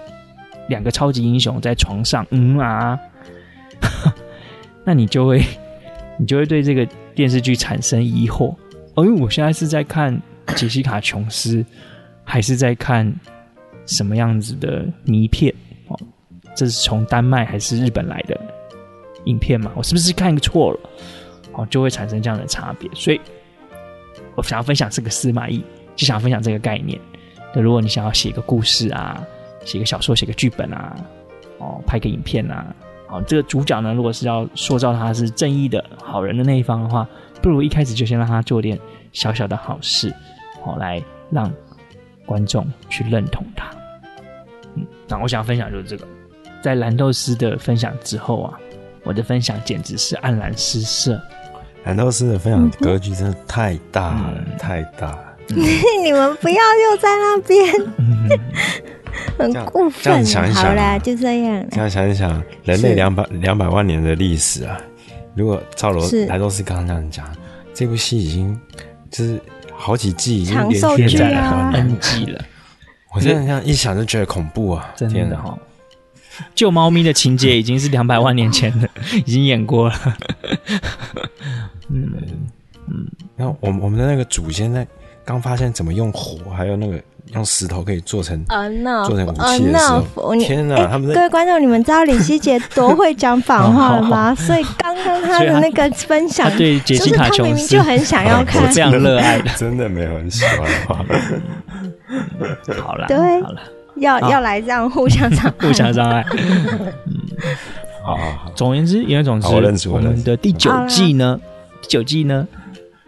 两个超级英雄在床上，嗯啊，那你就会，你就会对这个电视剧产生疑惑。哦，因为我现在是在看杰西卡·琼斯，还是在看什么样子的迷片？哦，这是从丹麦还是日本来的影片嘛？我是不是看错了？哦，就会产生这样的差别。所以，我想要分享这个司马懿，就想要分享这个概念。那如果你想要写一个故事啊。写个小说，写个剧本啊，哦，拍个影片啊，好，这个主角呢，如果是要塑造他是正义的好人的那一方的话，不如一开始就先让他做点小小的好事，好，来让观众去认同他。嗯，那我想分享就是这个，在蓝豆丝的分享之后啊，我的分享简直是黯然失色。蓝豆丝的分享格局真的太大了，嗯、太大了。嗯、你们不要又在那边。嗯 很过分，这样想一想，好啦，就这样。这样想一想，人类两百两百万年的历史啊，如果照罗莱多斯刚刚这样讲，这部戏已经就是好几季已经连续在了 N 季了。我现在这样一想就觉得恐怖啊！真的哈，救猫咪的情节已经是两百万年前的，已经演过了。嗯嗯，然后我们我们的那个祖先在刚发现怎么用火，还有那个。用石头可以做成 enough, 做成武器的时候，enough, 天哪！欸、他们各位观众，你们知道李希杰多会讲反话了吗？所以刚刚他的那个 分享，对杰西卡·琼斯，明明就很想要看，这样热爱的，真的没有很喜欢的话。好了，对，好了，要要来这样互相伤害，互相伤害。嗯，好好好。总而言之，言而总之，我们的第九季呢，第九季呢，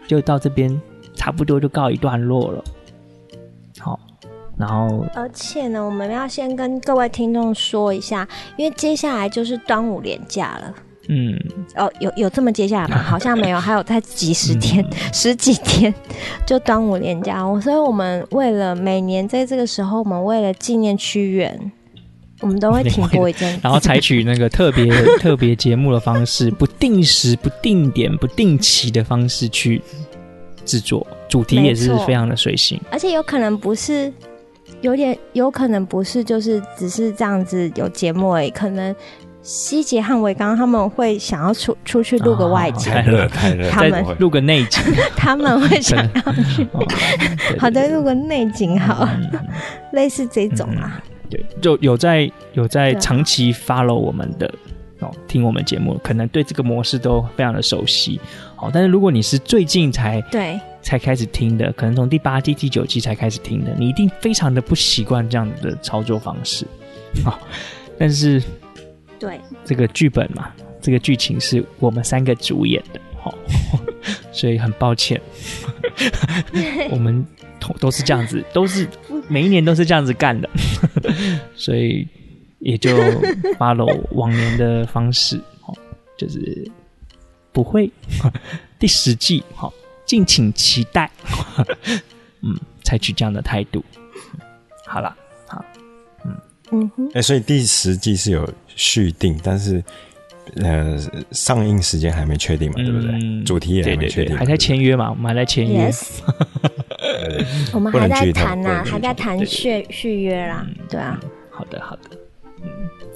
就到这边差不多就告一段落了。然后，而且呢，我们要先跟各位听众说一下，因为接下来就是端午连假了。嗯，哦，有有这么接下来吗？好像没有，还有在几十天、嗯、十几天就端午连假。所以，我们为了每年在这个时候，我们为了纪念屈原，我们都会停播一阵，然后采取那个特别 特别节目的方式，不定时、不定点、不定期的方式去制作，主题也是非常的随性，而且有可能不是。有点有可能不是，就是只是这样子有节目而已。可能希杰和维刚他们会想要出出去录个外景，他们录个内景，他们会想要去。好的，录个内景好，类似这种啊。对，就有在有在长期 follow 我们的哦，听我们节目，可能对这个模式都非常的熟悉。哦，但是如果你是最近才对。才开始听的，可能从第八季、第九季才开始听的，你一定非常的不习惯这样的操作方式啊、哦！但是，对这个剧本嘛，这个剧情是我们三个主演的，哦，所以很抱歉，我们都都是这样子，都是每一年都是这样子干的，所以也就 follow 往年的方式，哦，就是不会第十季，好、哦。敬请期待，嗯，采取这样的态度。好了，好，嗯嗯哼，哎、欸，所以第十季是有续订，但是呃，上映时间还没确定嘛，对不对？嗯、主题也还没确定，还在签约嘛？我们还在签约，Yes. 我们还在谈呐、啊，还在谈续续约啦，对啊。好的，好的。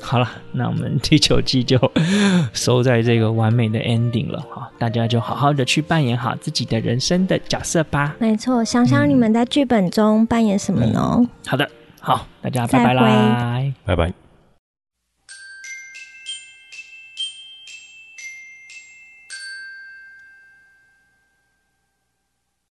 好了，那我们第九季就 收在这个完美的 ending 了哈，大家就好好的去扮演好自己的人生的角色吧。没错，想想你们在剧本中扮演什么呢？嗯、好的，好，大家拜拜啦，拜拜。